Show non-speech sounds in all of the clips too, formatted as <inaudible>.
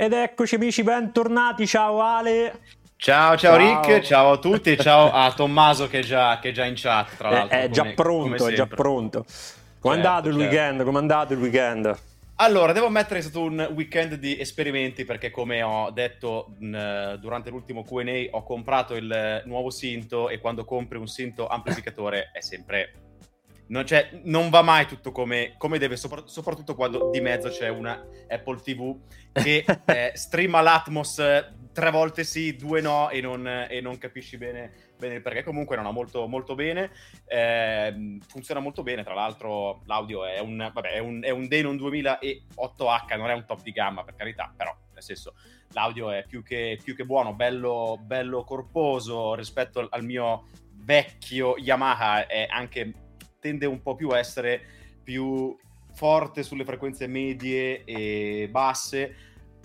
Ed eccoci amici, bentornati, ciao Ale. Ciao, ciao, ciao, Rick, ciao a tutti e ciao a Tommaso che è già, che è già in chat, tra l'altro. È, è già pronto, è già pronto. Come è certo, andato il certo. weekend? Come è andato il weekend? Allora, devo ammettere che è stato un weekend di esperimenti perché come ho detto mh, durante l'ultimo Q&A ho comprato il nuovo Sinto e quando compri un Sinto amplificatore è sempre non, cioè, non va mai tutto come, come deve, sopra, soprattutto quando di mezzo c'è una Apple TV che <laughs> eh, streama l'Atmos tre volte sì, due no e non, e non capisci bene, bene perché. Comunque non ha molto, molto bene, eh, funziona molto bene, tra l'altro l'audio è un, vabbè, è un, è un Denon 2008H, non è un top di gamma per carità, però nel senso l'audio è più che, più che buono, bello, bello corposo rispetto al mio vecchio Yamaha, è anche tende un po' più a essere più forte sulle frequenze medie e basse,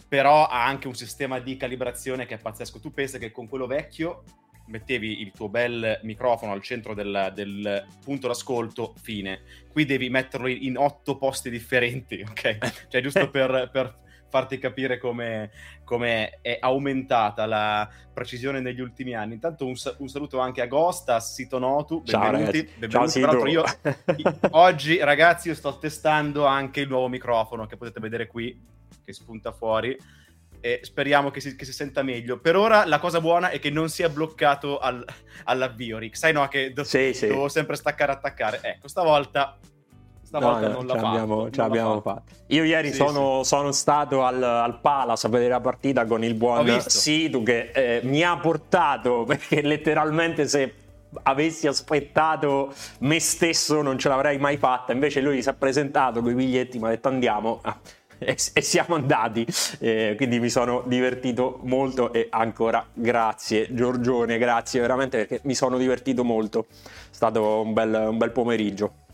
però ha anche un sistema di calibrazione che è pazzesco. Tu pensi che con quello vecchio mettevi il tuo bel microfono al centro del, del punto d'ascolto, fine. Qui devi metterlo in otto posti differenti, <laughs> ok? Cioè, giusto <laughs> per, per farti capire come, come, è aumentata la precisione negli ultimi anni. Intanto un, un saluto anche a Gosta, Sito Notu, benvenuti. benvenuti. Ciao, io, <laughs> oggi ragazzi io sto testando anche il nuovo microfono che potete vedere qui, che spunta fuori. E speriamo che si, che si senta meglio. Per ora la cosa buona è che non sia bloccato al, all'avvio, Rick. Sai no che do- sì, sì. devo sempre staccare e attaccare. Ecco, stavolta stavolta no, non l'ha abbiamo, ce l'abbiamo fatto. Io ieri sì, sono, sì. sono, stato al, al, Palace a vedere la partita con il buon Situ che eh, mi ha portato <laughs> perché letteralmente se avessi aspettato me stesso non ce l'avrei mai fatta. Invece lui si è presentato con i biglietti mi ha detto andiamo. <laughs> E, e siamo andati. Eh, quindi mi sono divertito molto e ancora grazie Giorgione grazie veramente perché mi sono divertito molto. È stato un bel, un bel pomeriggio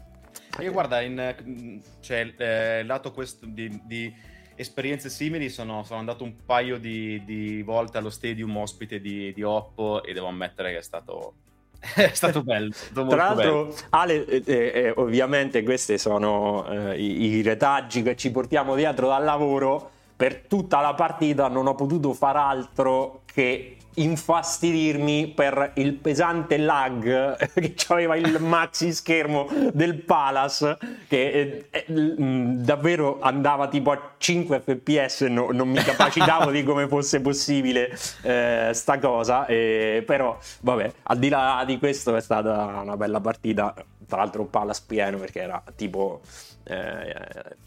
io guarda, in, cioè, eh, lato questo di, di, esperienze simili sono, sono, andato un paio di, di, volte allo stadium ospite di, di Oppo e devo ammettere che è stato, <laughs> è stato bello. Stato Tra l'altro, bello. Ale, eh, eh, eh, ovviamente questi sono eh, i, i, retaggi che ci portiamo dietro dal lavoro. Per tutta la partita non ho potuto far altro che infastidirmi per il pesante lag <laughs> che aveva il maxi schermo del Palace che eh, eh, mm, davvero andava tipo a 5 fps no, non mi capacitavo di come fosse possibile eh, sta cosa però vabbè al di là di questo è stata una bella partita tra l'altro Palace pieno perché era tipo eh,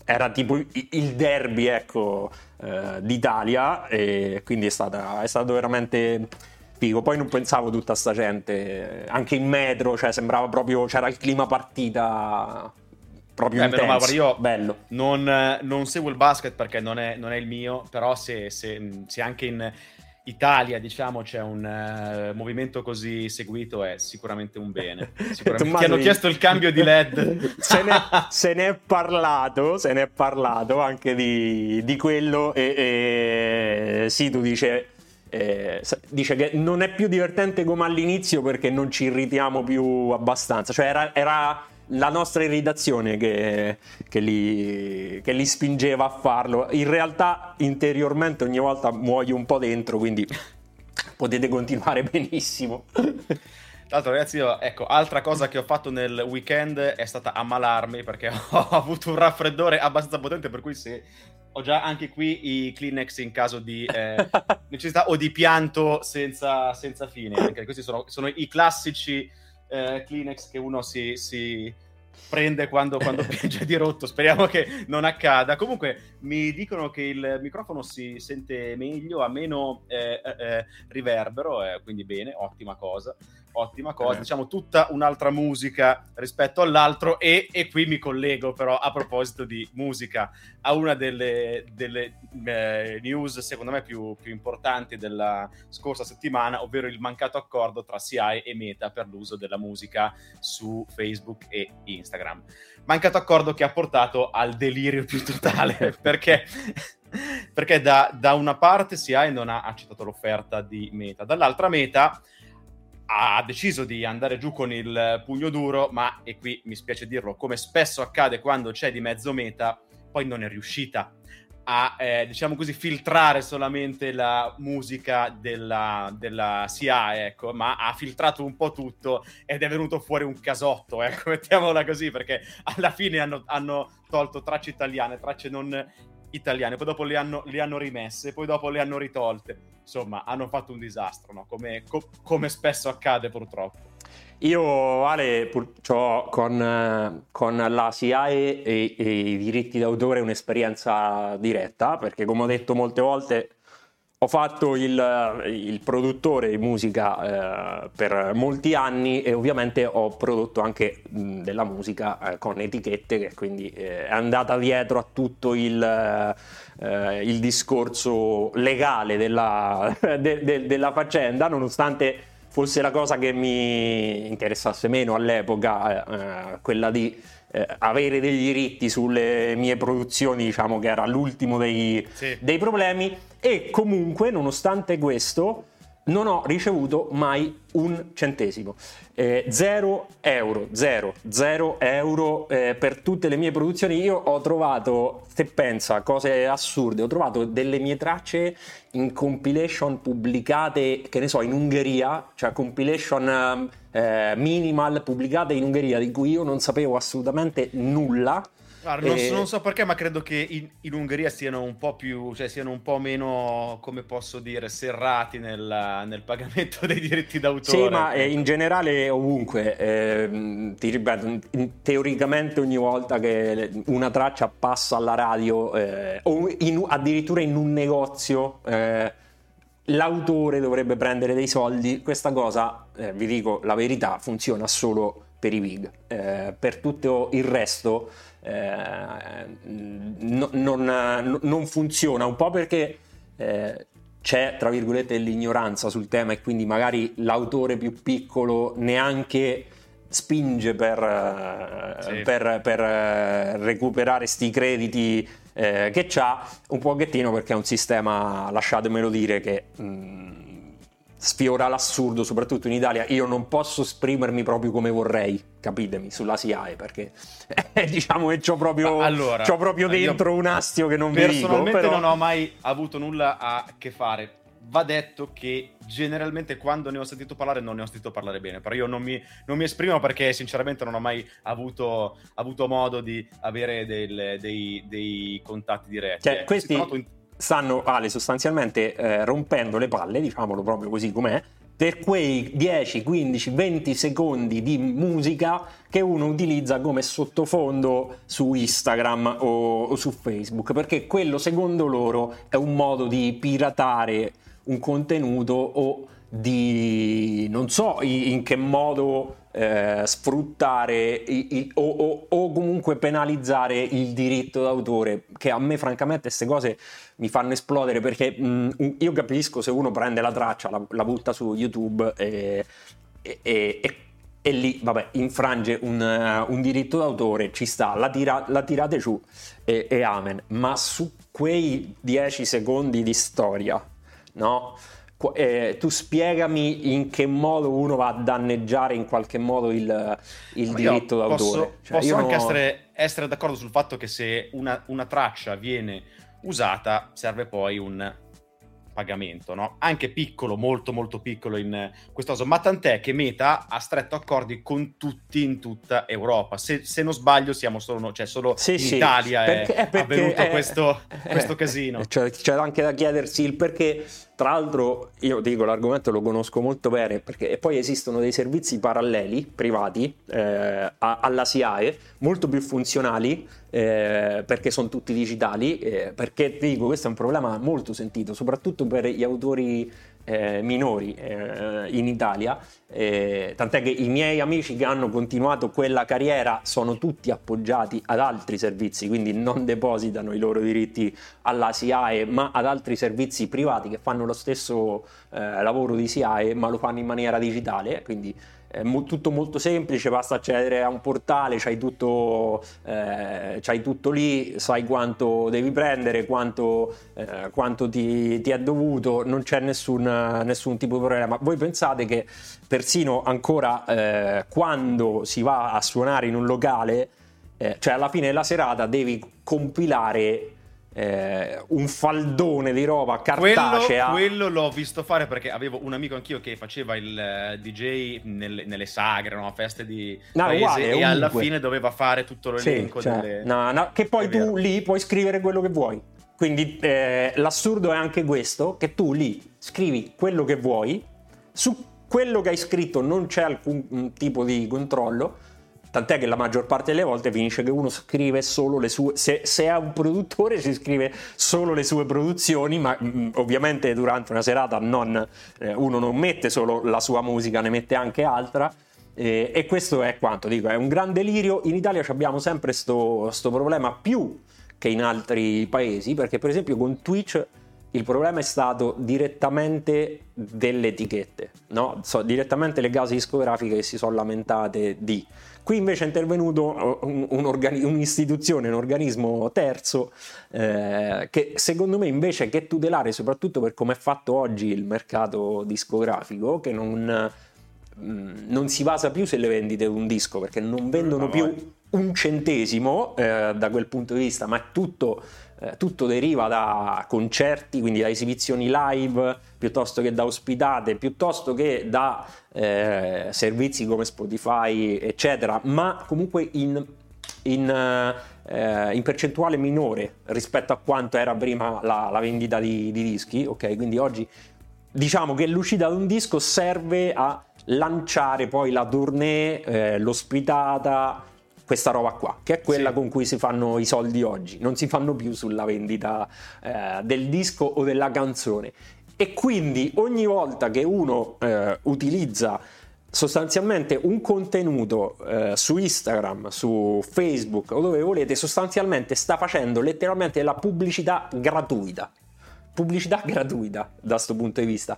era tipo il derby ecco, eh, d'Italia e quindi è, stata, è stato veramente figo. Poi non pensavo tutta sta gente, anche in metro, cioè sembrava proprio, c'era il clima partita proprio eh, intenso, ma io bello. Non, non, seguo il basket perché non è, non è il mio, però se, se, se anche in Italia, diciamo, c'è un uh, movimento così seguito, è sicuramente un bene. <laughs> Sicuramente. Ti hanno chiesto il cambio di LED. <laughs> se, ne, se ne, è parlato, se ne è parlato anche di, di quello e, e sì, tu dice... Eh, dice che non è più divertente come all'inizio perché non ci irritiamo più abbastanza. Cioè, era, era la nostra irritazione che, che, li, che, li, spingeva a farlo. In realtà, interiormente, ogni volta muoio un po' dentro, quindi <laughs> potete continuare benissimo. Tra l'altro, ragazzi, io, ecco, altra cosa che ho fatto nel weekend è stata ammalarmi perché <laughs> ho avuto un raffreddore abbastanza potente, per cui se ho già anche qui i Kleenex in caso di eh, <laughs> necessità o di pianto senza, senza fine. Perché questi sono, sono i classici eh, Kleenex che uno si, si prende quando, quando <laughs> piange di rotto. Speriamo che non accada. Comunque mi dicono che il microfono si sente meglio, a meno eh, eh, eh riverbero, quindi bene, ottima cosa ottima cosa, eh. diciamo tutta un'altra musica rispetto all'altro e, e, qui mi collego però a proposito di musica a una delle, delle eh, news secondo me più, più, importanti della scorsa settimana, ovvero il mancato accordo tra CI e Meta per l'uso della musica su Facebook e Instagram. Mancato accordo che ha portato al delirio più totale <laughs> perché perché da, da, una parte CI non ha accettato l'offerta di Meta, dall'altra Meta ha deciso di andare giù con il pugno duro, ma, e qui mi spiace dirlo, come spesso accade quando c'è di mezzo meta, poi non è riuscita a, eh, diciamo così, filtrare solamente la musica della, della CIA, ecco, ma ha filtrato un po' tutto ed è venuto fuori un casotto, ecco, <laughs> mettiamola così, perché alla fine hanno, hanno tolto tracce italiane, tracce non italiane, poi dopo le hanno, le hanno, rimesse, poi dopo le hanno ritolte. Insomma, hanno fatto un disastro, no? come, co- come spesso accade purtroppo. Io, Ale, ho con, con, la SIAE e, e, i diritti d'autore un'esperienza diretta, perché come ho detto molte volte, ho fatto il, il produttore di musica eh, per molti anni e ovviamente ho prodotto anche mh, della musica eh, con etichette che quindi eh, è andata dietro a tutto il, eh, il discorso legale della, <laughs> de, de, della faccenda, nonostante fosse la cosa che mi interessasse meno all'epoca, eh, quella di eh, avere dei diritti sulle mie produzioni, diciamo che era l'ultimo dei, sì. dei problemi. E comunque, nonostante questo, non ho ricevuto mai un centesimo. Eh, zero euro, zero, zero euro eh, per tutte le mie produzioni. Io ho trovato, se pensa, cose assurde, ho trovato delle mie tracce in compilation pubblicate, che ne so, in Ungheria, cioè compilation eh, minimal pubblicate in Ungheria di cui io non sapevo assolutamente nulla Guarda, non, e... non, so perché, ma credo che in, in, Ungheria siano un po' più, cioè siano un po' meno, come posso dire, serrati nel, nel pagamento <laughs> dei diritti d'autore. Sì, ma eh, in generale ovunque, eh, ti ripeto, teoricamente ogni volta che una traccia passa alla radio eh, o in, addirittura in un negozio eh, l'autore dovrebbe prendere dei soldi. Questa cosa, eh, vi dico la verità, funziona solo per i big. Eh, per tutto il resto eh, no, non, non, funziona, un po' perché eh, c'è, tra virgolette, l'ignoranza sul tema e quindi magari l'autore più piccolo neanche spinge per, eh, sì. per, per eh, recuperare sti crediti eh, che c'ha, un pochettino perché è un sistema, lasciatemelo dire, che... Mh, mm, sfiora l'assurdo, soprattutto in Italia. Io non posso esprimermi proprio come vorrei, capitemi, sulla SIAE, perché <laughs> eh, diciamo che c'ho proprio, allora, c'ho proprio dentro un astio che non vi dico. Personalmente però... non ho mai avuto nulla a che fare. Va detto che generalmente quando ne ho sentito parlare non ne ho sentito parlare bene, però io non mi, non mi esprimo perché sinceramente non ho mai avuto, avuto modo di avere del, dei, dei, contatti diretti. Cioè, eh, questi stanno Ale sostanzialmente eh, rompendo le palle, diciamolo proprio così com'è, per quei 10, 15, 20 secondi di musica che uno utilizza come sottofondo su Instagram o, o, su Facebook, perché quello secondo loro è un modo di piratare un contenuto o di non so in che modo eh, sfruttare i, i, o, o, o, comunque penalizzare il diritto d'autore che a me francamente queste cose mi fanno esplodere perché mh, io capisco se uno prende la traccia la, la butta su youtube e, e, e, e lì vabbè infrange un, uh, un, diritto d'autore ci sta la, tira, la tirate giù e, amen ma su quei 10 secondi di storia no? Eh, tu spiegami in che modo uno va a danneggiare in qualche modo il, il diritto d'autore. Posso, cioè, posso anche non... essere, essere, d'accordo sul fatto che se una, una traccia viene usata serve poi un pagamento, no? anche piccolo, molto molto piccolo in questo caso, ma tant'è che Meta ha stretto accordi con tutti in tutta Europa. Se, se non sbaglio siamo solo, cioè solo sì, in sì, Italia perché, è, perché, avvenuto è, questo, è, questo casino. Cioè, c'è anche da chiedersi il perché tra l'altro, io dico l'argomento lo conosco molto bene perché poi esistono dei servizi paralleli privati eh, alla SIAE molto più funzionali eh, perché sono tutti digitali. Eh, perché dico, questo è un problema molto sentito, soprattutto per gli autori eh, minori eh, in Italia, eh, tant'è che i miei amici che hanno continuato quella carriera sono tutti appoggiati ad altri servizi, quindi non depositano i loro diritti alla SIAE, ma ad altri servizi privati che fanno lo stesso eh, lavoro di SIAE, ma lo fanno in maniera digitale, quindi è mo- tutto molto semplice, basta accedere a un portale, c'hai tutto, eh, c'hai tutto lì, sai quanto devi prendere, quanto, eh, quanto ti, ti, è dovuto, non c'è nessun, nessun, tipo di problema. Voi pensate che persino ancora eh, quando si va a suonare in un locale, eh, cioè alla fine della serata devi compilare eh, un faldone di roba cartacea. Quello, quello, l'ho visto fare perché avevo un amico anch'io che faceva il eh, DJ nel, nelle sagre, no? feste di no, paese uguale, e ovunque. alla fine doveva fare tutto l'elenco sì, cioè, delle... no, no, che poi tu lì puoi scrivere quello che vuoi. Quindi eh, l'assurdo è anche questo, che tu lì scrivi quello che vuoi, su quello che hai scritto non c'è alcun tipo di controllo, Tant'è che la maggior parte delle volte finisce che uno scrive solo le sue. Se, se è un produttore, <laughs> si scrive solo le sue produzioni, ma mh, mm, ovviamente durante una serata non, eh, uno non mette solo la sua musica, ne mette anche altra. Eh, e questo è quanto dico, è un gran delirio. In Italia abbiamo sempre questo problema più che in altri paesi, perché per esempio con Twitch il problema è stato direttamente delle etichette, no? so, direttamente le case discografiche che si sono lamentate di. Qui invece è intervenuto un, un organi- un'istituzione, un organismo terzo eh, che secondo me invece che tutelare soprattutto per come è fatto oggi il mercato discografico, che non, mm, non si basa più sulle vendite di un disco perché non vendono più un centesimo eh, da quel punto di vista, ma è tutto eh, tutto deriva da concerti, quindi da esibizioni live, piuttosto che da ospitate, piuttosto che da eh, servizi come Spotify, eccetera, ma comunque in, in, eh, in, percentuale minore rispetto a quanto era prima la, la vendita di, di, dischi. Ok, quindi oggi diciamo che l'uscita di un disco serve a lanciare poi la tournée, eh, l'ospitata questa roba qua, che è quella sì. con cui si fanno i soldi oggi, non si fanno più sulla vendita eh, del disco o della canzone. E quindi ogni volta che uno eh, utilizza sostanzialmente un contenuto eh, su Instagram, su Facebook o dove volete, sostanzialmente sta facendo letteralmente la pubblicità gratuita. Pubblicità gratuita da questo punto di vista.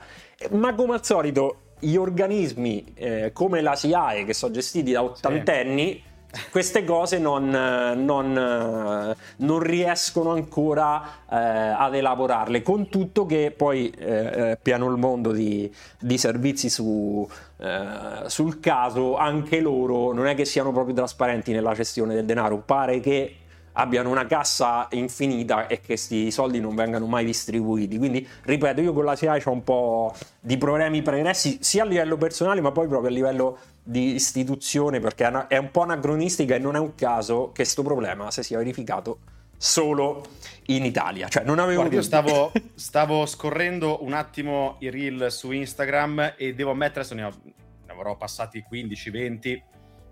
Ma come al solito, gli organismi eh, come la SIAE, che sono gestiti da ottantenni, queste cose non, non, non riescono ancora eh, ad elaborarle, con tutto che poi eh, eh, piano il mondo di, di servizi su, eh, sul caso, anche loro non è che siano proprio trasparenti nella gestione del denaro, pare che abbiano una cassa infinita e che questi soldi non vengano mai distribuiti. Quindi, ripeto, io con la SIAE ho un po' di problemi pregressi, sia a livello personale, ma poi proprio a livello di istituzione, perché è un po' anacronistica e non è un caso che questo problema si sia verificato solo in Italia. Cioè, non avevo Guarda, io stavo, <laughs> stavo, scorrendo un attimo i reel su Instagram e devo ammettere, adesso ne, ho, ne avrò passati 15-20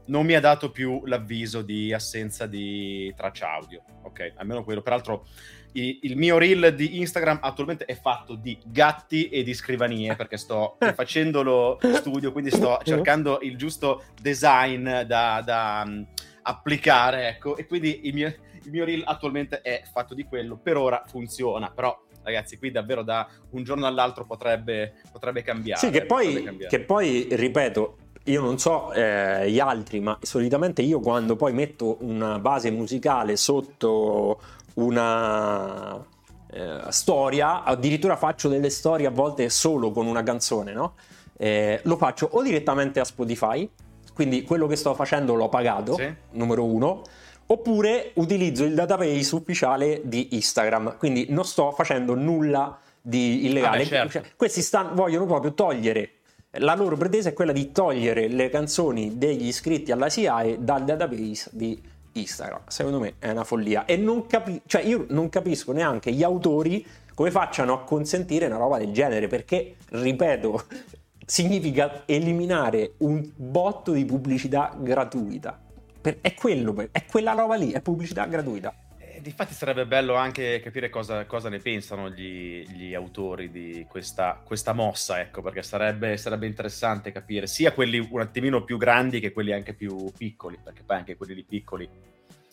non mi ha dato più l'avviso di assenza di traccia audio. Ok, almeno quello. Peraltro, il, il mio reel di Instagram attualmente è fatto di gatti e di scrivanie perché sto <laughs> facendo lo studio, quindi sto cercando il giusto design da, da um, applicare. Ecco, e quindi il mio, il mio reel attualmente è fatto di quello. Per ora funziona, però ragazzi, qui davvero da un giorno all'altro potrebbe, potrebbe cambiare. Sì, che poi, cambiare. che poi, ripeto, io non so eh, gli altri, ma solitamente io quando poi metto una base musicale sotto una eh, storia, addirittura faccio delle storie a volte solo con una canzone, no? Eh, lo faccio o direttamente a Spotify, quindi quello che sto facendo l'ho pagato, sì. numero uno, oppure utilizzo il database ufficiale di Instagram, quindi non sto facendo nulla di illegale. Ah, beh, certo. Cioè, questi stanno, vogliono proprio togliere la loro pretesa è quella di togliere le canzoni degli iscritti alla SIAE dal database di Instagram. Secondo me è una follia. E non capi- cioè io non capisco neanche gli autori come facciano a consentire una roba del genere, perché, ripeto, <laughs> significa eliminare un botto di pubblicità gratuita. Per- è quello, è quella roba lì, è pubblicità gratuita. Difatti sarebbe bello anche capire cosa, cosa ne pensano gli, gli autori di questa, questa, mossa, ecco, perché sarebbe, sarebbe, interessante capire sia quelli un attimino più grandi che quelli anche più piccoli, perché poi anche quelli lì piccoli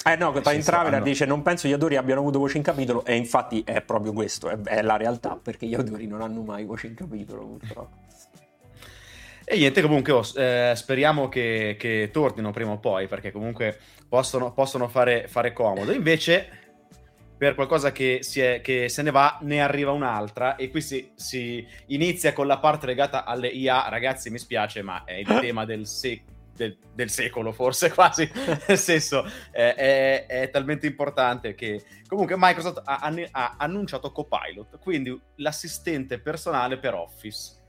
eh no, Time Traveler dice non penso gli autori abbiano avuto voce in capitolo e infatti è proprio questo, è, è la realtà perché gli autori non hanno mai voce in capitolo purtroppo. E niente, comunque oh, eh, speriamo che, che, tornino prima o poi perché comunque possono, possono fare, fare comodo. Invece per qualcosa che, è, che, se ne va, ne arriva un'altra. E qui si, si, inizia con la parte legata alle IA. Ragazzi, mi spiace, ma è il <laughs> tema del se- del, del secolo, forse <laughs> quasi, nel senso eh, è, è, talmente importante che comunque Microsoft ha, ha annunciato Copilot, quindi l'assistente personale per Office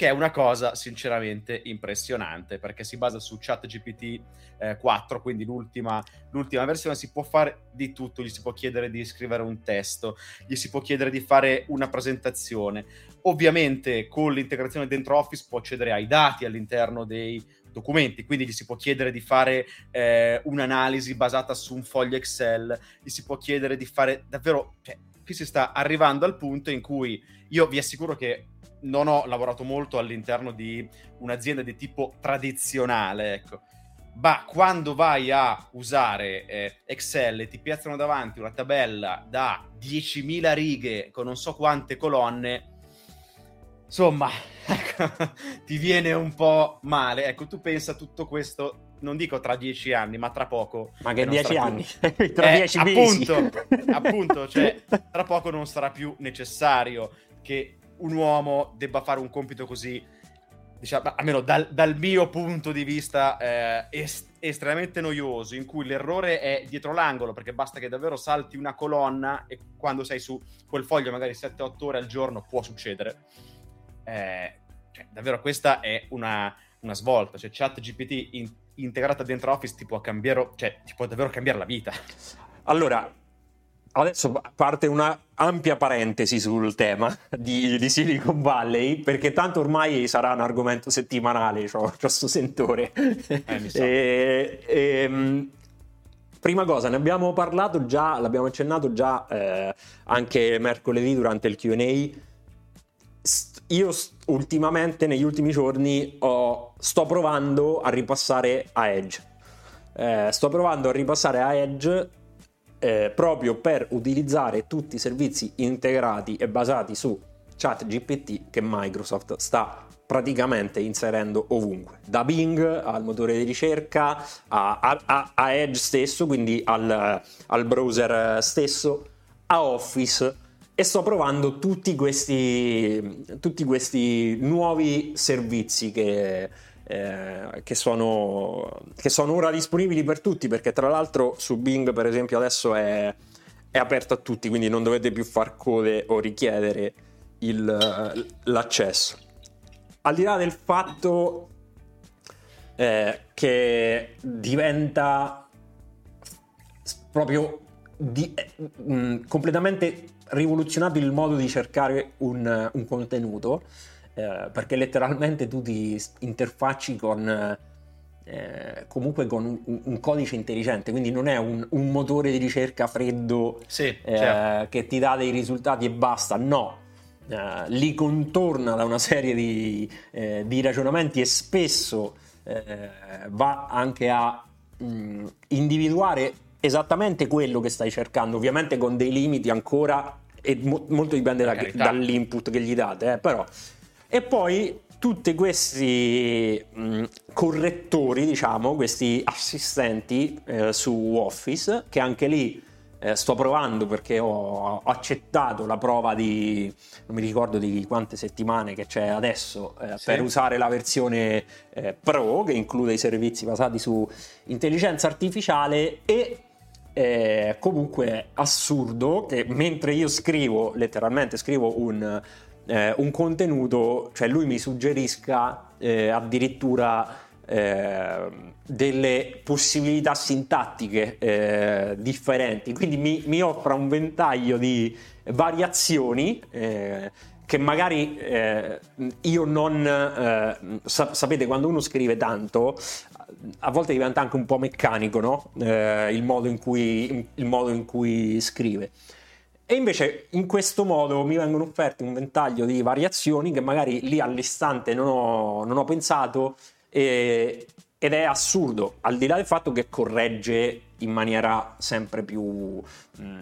che è una cosa sinceramente impressionante perché si basa su ChatGPT eh, 4, quindi l'ultima, l'ultima, versione, si può fare di tutto, gli si può chiedere di scrivere un testo, gli si può chiedere di fare una presentazione. Ovviamente con l'integrazione dentro Office può accedere ai dati all'interno dei documenti, quindi gli si può chiedere di fare eh, un'analisi basata su un foglio Excel, gli si può chiedere di fare davvero... Cioè, qui si sta arrivando al punto in cui io vi assicuro che non ho lavorato molto all'interno di un'azienda di tipo tradizionale, ecco. Ma quando vai a usare eh, Excel e ti piazzano davanti una tabella da 10.000 righe con non so quante colonne, insomma, <laughs> ecco, ti viene un po' male. Ecco, tu pensa tutto questo, non dico tra dieci anni, ma tra poco. Ma che dieci anni? Più... <laughs> tra eh, dieci appunto, appunto, cioè, <laughs> tra poco non sarà più necessario che un uomo debba fare un compito così, diciamo, almeno dal, dal mio punto di vista, eh, est- estremamente noioso, in cui l'errore è dietro l'angolo, perché basta che davvero salti una colonna e quando sei su quel foglio magari 7-8 ore al giorno può succedere. Eh, cioè, davvero questa è una, una svolta, cioè ChatGPT in- integrata dentro Office ti può cambiare, cioè ti può davvero cambiare la vita. Allora, Adesso parte una ampia parentesi sul tema di, di, Silicon Valley, perché tanto ormai sarà un argomento settimanale, ho questo sentore. Eh, e, <laughs> e, ehm, prima cosa, ne abbiamo parlato già, l'abbiamo accennato già eh, anche mercoledì durante il QA. Io ultimamente, negli ultimi giorni, ho, sto provando a ripassare a Edge. Eh, sto provando a ripassare a Edge eh, proprio per utilizzare tutti i servizi integrati e basati su ChatGPT che Microsoft sta praticamente inserendo ovunque, da Bing al motore di ricerca a, a, a Edge stesso, quindi al, al, browser stesso, a Office e sto provando tutti questi, tutti questi nuovi servizi che, eh, che, sono, che, sono, ora disponibili per tutti perché tra l'altro su Bing per esempio adesso è, è aperto a tutti quindi non dovete più far code o richiedere il, l'accesso. Al di là del fatto eh, che diventa proprio di, mh, mm, completamente rivoluzionato il modo di cercare un, un contenuto eh, perché letteralmente tu ti interfacci con eh, comunque con un, un, codice intelligente, quindi non è un, un motore di ricerca freddo sì, eh, certo. che ti dà dei risultati e basta, no. Eh, li contorna da una serie di, eh, di ragionamenti e spesso va anche a mh, mm, individuare esattamente quello che stai cercando, ovviamente con dei limiti ancora e mo- molto dipende da, dall'input che gli date, eh, però e poi tutti questi mh, mm, correttori, diciamo, questi assistenti eh, su Office, che anche lì eh, sto provando perché ho, accettato la prova di, non mi ricordo di quante settimane che c'è adesso, eh, sì. per usare la versione eh, Pro, che include i servizi basati su intelligenza artificiale e eh, comunque assurdo che mentre io scrivo, letteralmente scrivo un eh, un contenuto, cioè lui mi suggerisca eh, addirittura eh, delle possibilità sintattiche eh, differenti, quindi mi, mi, offra un ventaglio di variazioni eh, che magari eh, io non sa- sapete quando uno scrive tanto a volte diventa anche un po' meccanico no? il, modo cui, il modo in cui scrive e invece in questo modo mi vengono offerti un ventaglio di variazioni che magari lì all'istante non ho, non ho pensato e, ed è assurdo, al di là del fatto che corregge in maniera sempre più, mh,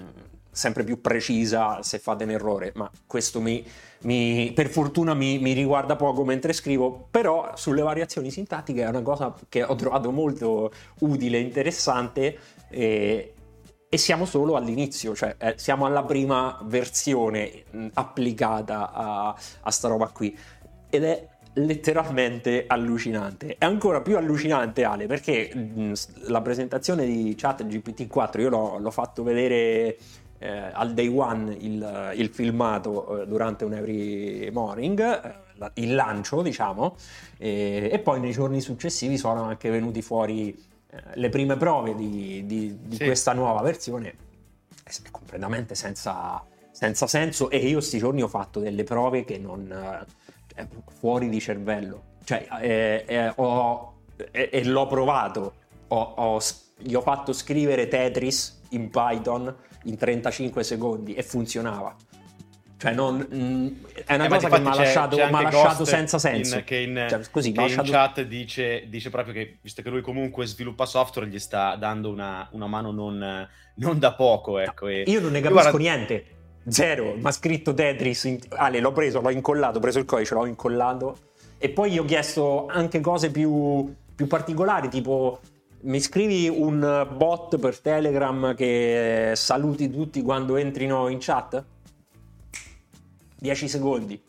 sempre più precisa se fate un errore, ma questo mi, mi, per fortuna mi, mi, riguarda poco mentre scrivo, però sulle variazioni sintattiche è una cosa che ho trovato molto utile e interessante. E, e siamo solo all'inizio, cioè eh, siamo alla prima versione mh, applicata a, a sta roba qui ed è letteralmente allucinante. È ancora più allucinante, Ale, perché mh, la presentazione di Chat GPT-4 io l'ho, l'ho fatto vedere eh, al day one il, il filmato eh, durante un every morning, eh, il lancio, diciamo, e, e, poi nei giorni successivi sono anche venuti fuori le prime prove di, di, di sì. questa nuova versione, è completamente senza, senza senso. E io questi giorni ho fatto delle prove che non fuori di cervello. Cioè, eh, eh, ho, eh, e l'ho provato. Ho, ho, gli ho fatto scrivere Tetris in Python in 35 secondi e funzionava. Cioè, non, mh, mm, è una eh, cosa che mi ha lasciato, lasciato senza senso. In, che in, cioè, così, che lasciato... in chat dice, dice, proprio che, visto che lui comunque sviluppa software, gli sta dando una, una mano non, non, da poco. Ecco, e... Io non ne capisco guarda... niente Zero, ma scritto Tetris. In... Ale, l'ho preso, l'ho incollato, ho preso il codice, l'ho incollato. E poi gli ho chiesto anche cose più, più particolari, tipo mi scrivi un bot per Telegram che saluti tutti quando entrino in chat? 10 secondi.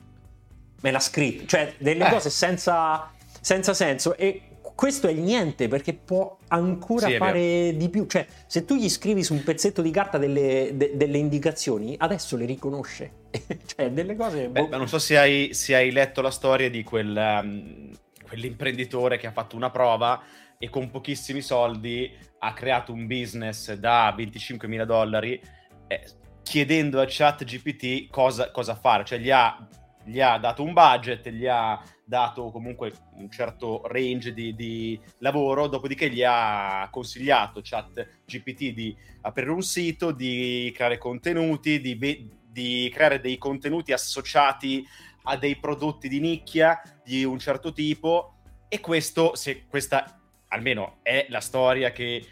Me l'ha scritto. Cioè, delle eh. cose senza, senza senso. E questo è il niente perché può ancora sì, fare di più. Cioè, se tu gli scrivi su un pezzetto di carta delle, de, delle indicazioni, adesso le riconosce. <laughs> cioè, delle cose. Beh, boh. non so se hai, se hai, letto la storia di quel, um, quell'imprenditore che ha fatto una prova e con pochissimi soldi ha creato un business da 25 mila dollari. Eh, chiedendo a ChatGPT cosa, cosa fare, cioè gli ha gli ha dato un budget, gli ha dato comunque un certo range di, di lavoro, dopodiché gli ha consigliato chat GPT di aprire un sito, di creare contenuti, di, di creare dei contenuti associati a dei prodotti di nicchia di un certo tipo. E questo, se questa almeno è la storia che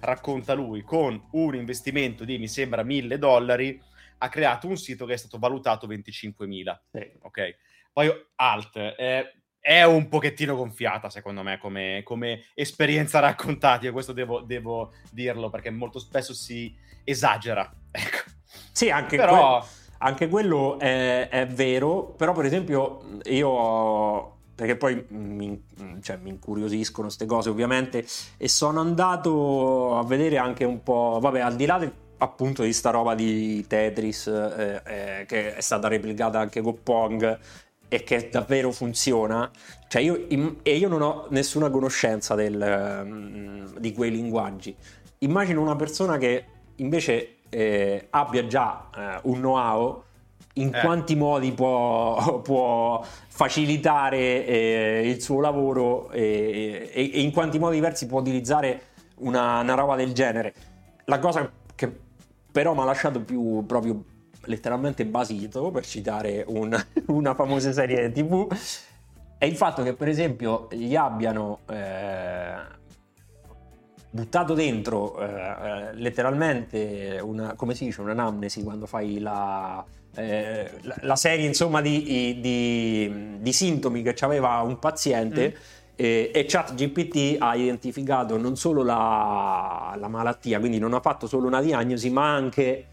racconta lui, con un investimento di mi sembra mille dollari, ha creato un sito che è stato valutato 25.000. Sì. Ok. Poi Alt eh, è un pochettino gonfiata, secondo me, come, come esperienza raccontata. Io questo devo, devo, dirlo perché molto spesso si esagera. <laughs> Ecco. Sì, anche, però... que- anche quello è, è, vero. Però, per esempio, io perché poi mi, cioè, mi incuriosiscono queste cose ovviamente e sono andato a vedere anche un po', vabbè al di là del appunto di sta roba di Tetris eh, eh, che è stata replicata anche con Pong e che davvero funziona. Cioè io, e io non ho nessuna conoscenza del, mm, di quei linguaggi. Immagino una persona che invece eh, abbia già eh, un know-how in eh. quanti modi può, <laughs> può facilitare eh, il suo lavoro e, e, e, in quanti modi diversi può utilizzare una, una roba del genere. La cosa che però mi ha lasciato più proprio letteralmente basito, per citare un, <laughs> una famosa serie tv, è il fatto che per esempio gli abbiano eh, buttato dentro eh, eh letteralmente una, come si dice, un'anamnesi quando fai la, eh, la, la serie insomma di, di, di, sintomi che aveva un paziente. Mm e, e ChatGPT ha identificato non solo la, la, malattia, quindi non ha fatto solo una diagnosi, ma anche,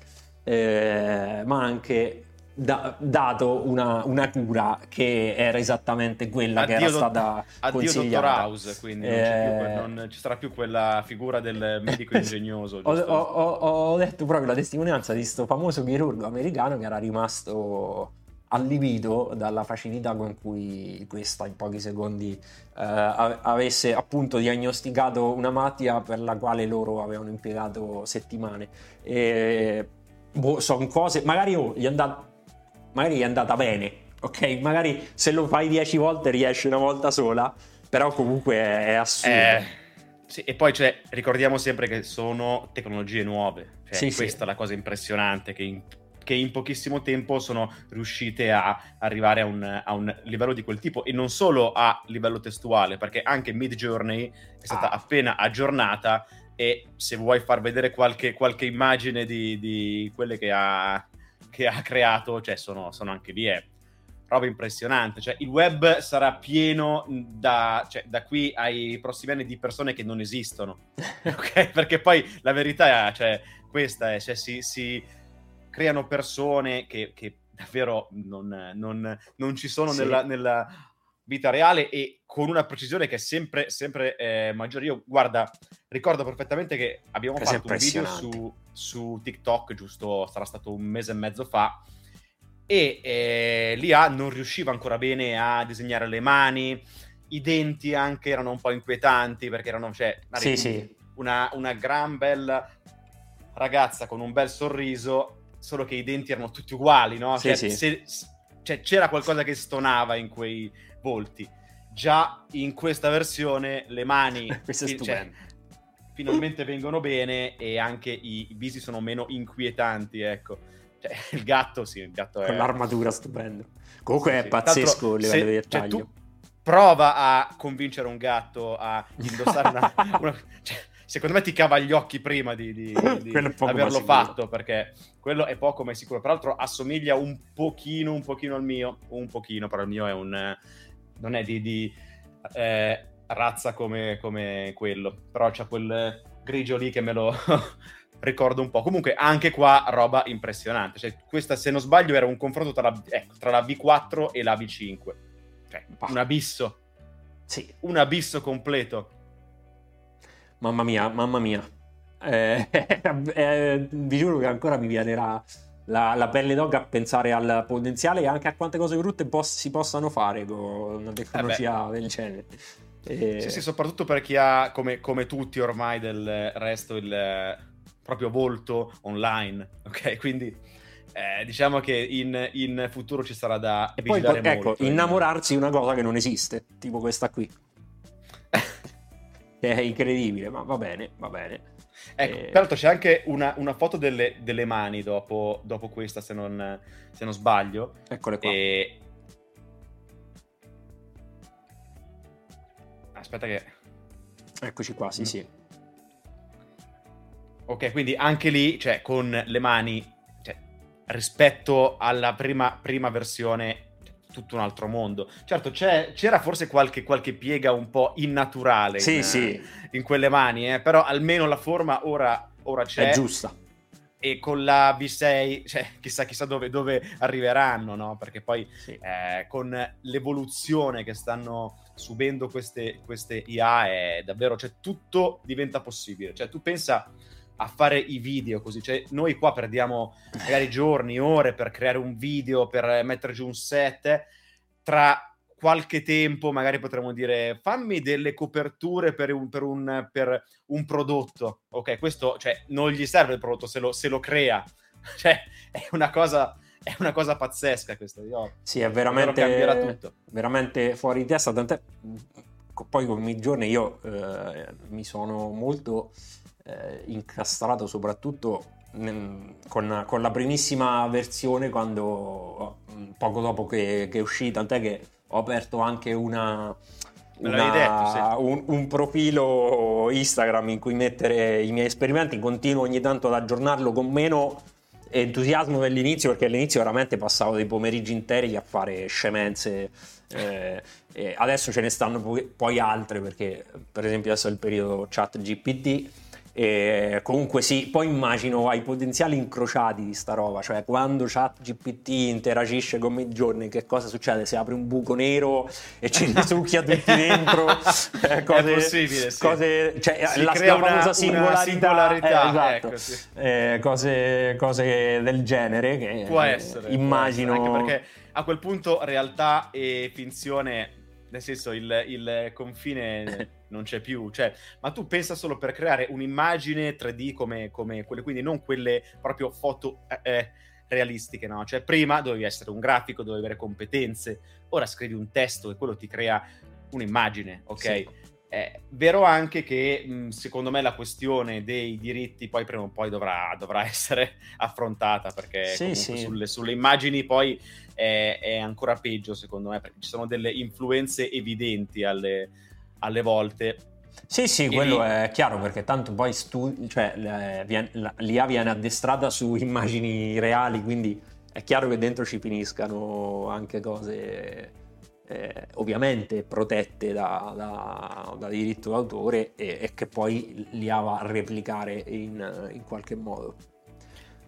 eh, ma anche da, dato una, una, cura che era esattamente quella addio che era stata addio consigliata. Dottor House, quindi eh... non, non, ci sarà più quella figura del medico ingegnoso. <laughs> ho, ho, ho, detto proprio la testimonianza di questo famoso chirurgo americano che era rimasto allibito dalla facilità con cui questa in pochi secondi eh, avesse appunto diagnosticato una malattia per la quale loro avevano impiegato settimane. E, boh, sono cose, magari, oh, gli, è andata, magari è andata bene, ok? Magari se lo fai dieci volte riesci una volta sola, però comunque è, è assurdo. Eh, sì, e poi cioè, ricordiamo sempre che sono tecnologie nuove, cioè, sì, questa sì. è la cosa impressionante che in che in pochissimo tempo sono riuscite a arrivare a un, a un, livello di quel tipo e non solo a livello testuale, perché anche Mid Journey è stata ah. appena aggiornata e se vuoi far vedere qualche, qualche immagine di, di, quelle che ha, che ha creato, cioè sono, sono anche lì, è roba impressionante. Cioè, il web sarà pieno da, cioè, da, qui ai prossimi anni di persone che non esistono, <laughs> ok? Perché poi la verità è, cioè, questa è, cioè, si, si creano persone che, che davvero non, non, non, ci sono sì. nella, nella, vita reale e con una precisione che è sempre, sempre eh, maggiore. Io, guarda, ricordo perfettamente che abbiamo Questo fatto un video su, su TikTok, giusto, sarà stato un mese e mezzo fa, e eh, l'IA non riusciva ancora bene a disegnare le mani, i denti anche erano un po' inquietanti perché erano, cioè, sì, sì. Una, una gran bella ragazza con un bel sorriso, solo che i denti erano tutti uguali, no? Sì, cioè, sì. Se, cioè, c'era qualcosa che stonava in quei volti. Già in questa versione le mani <laughs> cioè, finalmente vengono bene e anche i, i visi sono meno inquietanti, ecco. Cioè, <laughs> il gatto, sì, il gatto è... Con l'armatura stupendo. Comunque Sì, è sì. pazzesco il livello se- di cioè, dettaglio. tu prova a convincere un gatto a <laughs> indossare una... una- cioè, secondo me ti cava gli occhi prima di, di- di averlo fatto, perché quello è poco ma è sicuro. Peraltro assomiglia un pochino, un pochino al mio, un pochino, però il mio è un... eh, non è di... di, eh, razza come, come quello, però c'ha quel grigio lì che me lo... <laughs> ricordo un po'. Comunque, anche qua roba impressionante. Cioè, questa, se non sbaglio, era un confronto tra la, ecco, tra la V4 e la V5. Cioè, un abisso. Sì, Un abisso completo. mamma mia, mamma mia. Eh, <laughs> eh, vi giuro che ancora mi viene la, la- la pelle d'oca a pensare al potenziale e anche a quante cose brutte pos- si possano fare con una tecnologia del genere. Eh, Sì, sì, soprattutto per chi ha, come, come tutti ormai del resto, il eh, proprio volto online. Ok, <laughs> quindi eh, diciamo che in, in futuro ci sarà da E poi ecco, molto. innamorarsi di una cosa che non esiste, tipo questa qui. <laughs> È incredibile, ma va bene, va bene. Ecco, Eh, peraltro c'è anche una, una foto delle, delle mani dopo, dopo questa, se non, se non sbaglio. Eccole qua. E... Aspetta che... Eccoci qua, sì, Mm. sì. Ok, quindi anche lì, cioè, con le mani, cioè, rispetto alla prima, prima versione, tutto un altro mondo. Certo, c'era forse qualche, qualche piega un po' innaturale Sì, in, sì, in quelle mani, eh, però almeno la forma ora, ora c'è. è giusta. E con la V6, cioè, chissà, chissà dove, dove arriveranno, no? Perché poi Sì. eh, con l'evoluzione che stanno subendo queste, queste IA è davvero, cioè tutto diventa possibile. Cioè tu pensa a fare i video così, cioè noi qua perdiamo magari giorni, ore per creare un video, per mettere giù un set, tra qualche tempo magari potremmo dire fammi delle coperture per un, per un, per un prodotto, ok? Questo cioè, non gli serve il prodotto se lo, se lo crea, <laughs> cioè è una cosa, è una cosa pazzesca questa. Io, Sì, è veramente, veramente fuori di testa. Tant'è, poi con i giorni io eh, mi sono molto eh, incastrato soprattutto nel- con, con la primissima versione quando mh, poco dopo che, che uscì, tant'è che ho aperto anche una, l'avevi detto, sì. un, un profilo Instagram in cui mettere i miei esperimenti, continuo ogni tanto ad aggiornarlo con meno entusiasmo dell'inizio perché all'inizio veramente passavo dei pomeriggi interi a fare scemenze eh, adesso ce ne stanno poi, poi altre perché per esempio adesso è il periodo chat GPT e comunque sì, poi immagino ai potenziali incrociati di sta roba, cioè quando ChatGPT interagisce con Midjourney, che cosa succede? Se apri un buco nero e ci <laughs> risucchia tutti dentro, eh, cose, È possibile, sì. cose- cioè, Si la, crea la famosa una- singolarità, una singolarità, eh, esatto. ecco, sì. Eh, cose, cose del genere che Può eh, essere. immagino può essere, anche perché a quel punto realtà e finzione, nel senso il, il confine <laughs> non c'è più. Cioè, ma tu pensa solo per creare un'immagine 3D come, come quelle, quindi non quelle proprio foto eh, eh, realistiche, no? Cioè, prima dovevi essere un grafico, dovevi avere competenze, ora scrivi un testo e quello ti crea un'immagine, ok? Sì. È vero anche che secondo me la questione dei diritti poi prima o poi dovrà, dovrà <laughs> essere affrontata perché Sì, comunque sì. Sulle, sulle immagini poi è, è ancora peggio secondo me perché ci sono delle influenze evidenti alle, alle volte. Sì, sì, quello lì- è chiaro perché tanto poi stu- cioè, la- l'IA viene addestrata su <laughs> immagini reali, quindi è chiaro che dentro ci finiscano anche cose eh, ovviamente protette da, da- da diritto d'autore e, e che poi l'IA va a replicare in, in qualche modo.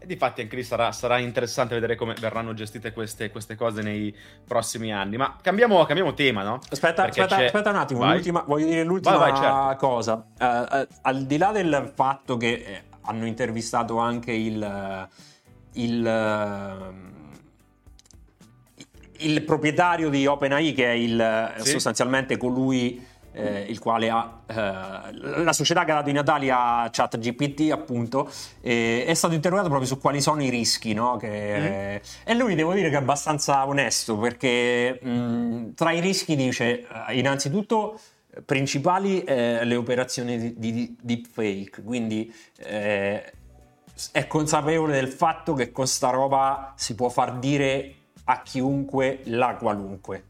E difatti anche lì sarà, sarà, interessante vedere come verranno gestite queste, queste, cose nei prossimi anni. Ma cambiamo, cambiamo tema, no? Aspetta, aspetta, aspetta, un attimo, voglio dire l'ultima vai, vai, certo. cosa. Uh, uh, al di là del fatto che eh, hanno intervistato anche il, il, il proprietario di OpenAI, che è il, sì. sostanzialmente colui eh, il quale ha eh, la società che ha dato i natali a ChatGPT, appunto, eh, è stato interrogato proprio su quali sono i rischi, no? Che, mm. E lui devo dire che è abbastanza onesto perché mh, tra i rischi dice eh, innanzitutto principali eh, le operazioni di, di, deepfake, quindi eh, è consapevole del fatto che con sta roba si può far dire a chiunque la qualunque.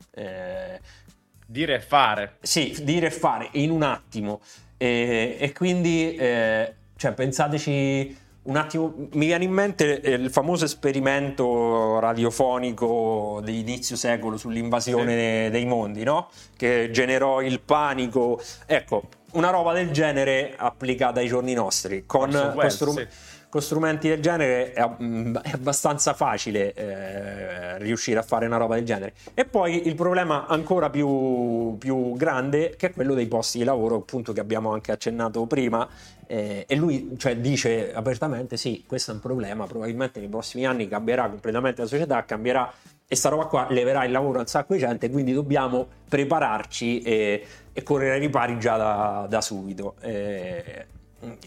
Dire e fare. Sì, dire e fare in un attimo. E, e quindi, eh, cioè, pensateci un attimo, mi viene in mente eh, il famoso esperimento radiofonico di inizio secolo sull'invasione sì. dei mondi, no? Che generò il panico. Ecco, una roba del genere applicata ai giorni nostri, con questo... Sì con strumenti del genere è, mm, è abbastanza facile eh, riuscire a fare una roba del genere. E poi il problema ancora più, più, grande, che è quello dei posti di lavoro, appunto, che abbiamo anche accennato prima. Eh, e lui cioè, dice apertamente: sì, questo è un problema. Probabilmente nei prossimi anni cambierà completamente la società, cambierà. E sta roba qua leverà il lavoro a un sacco di gente, quindi dobbiamo prepararci e, e correre ai ripari già da, da subito. Eh,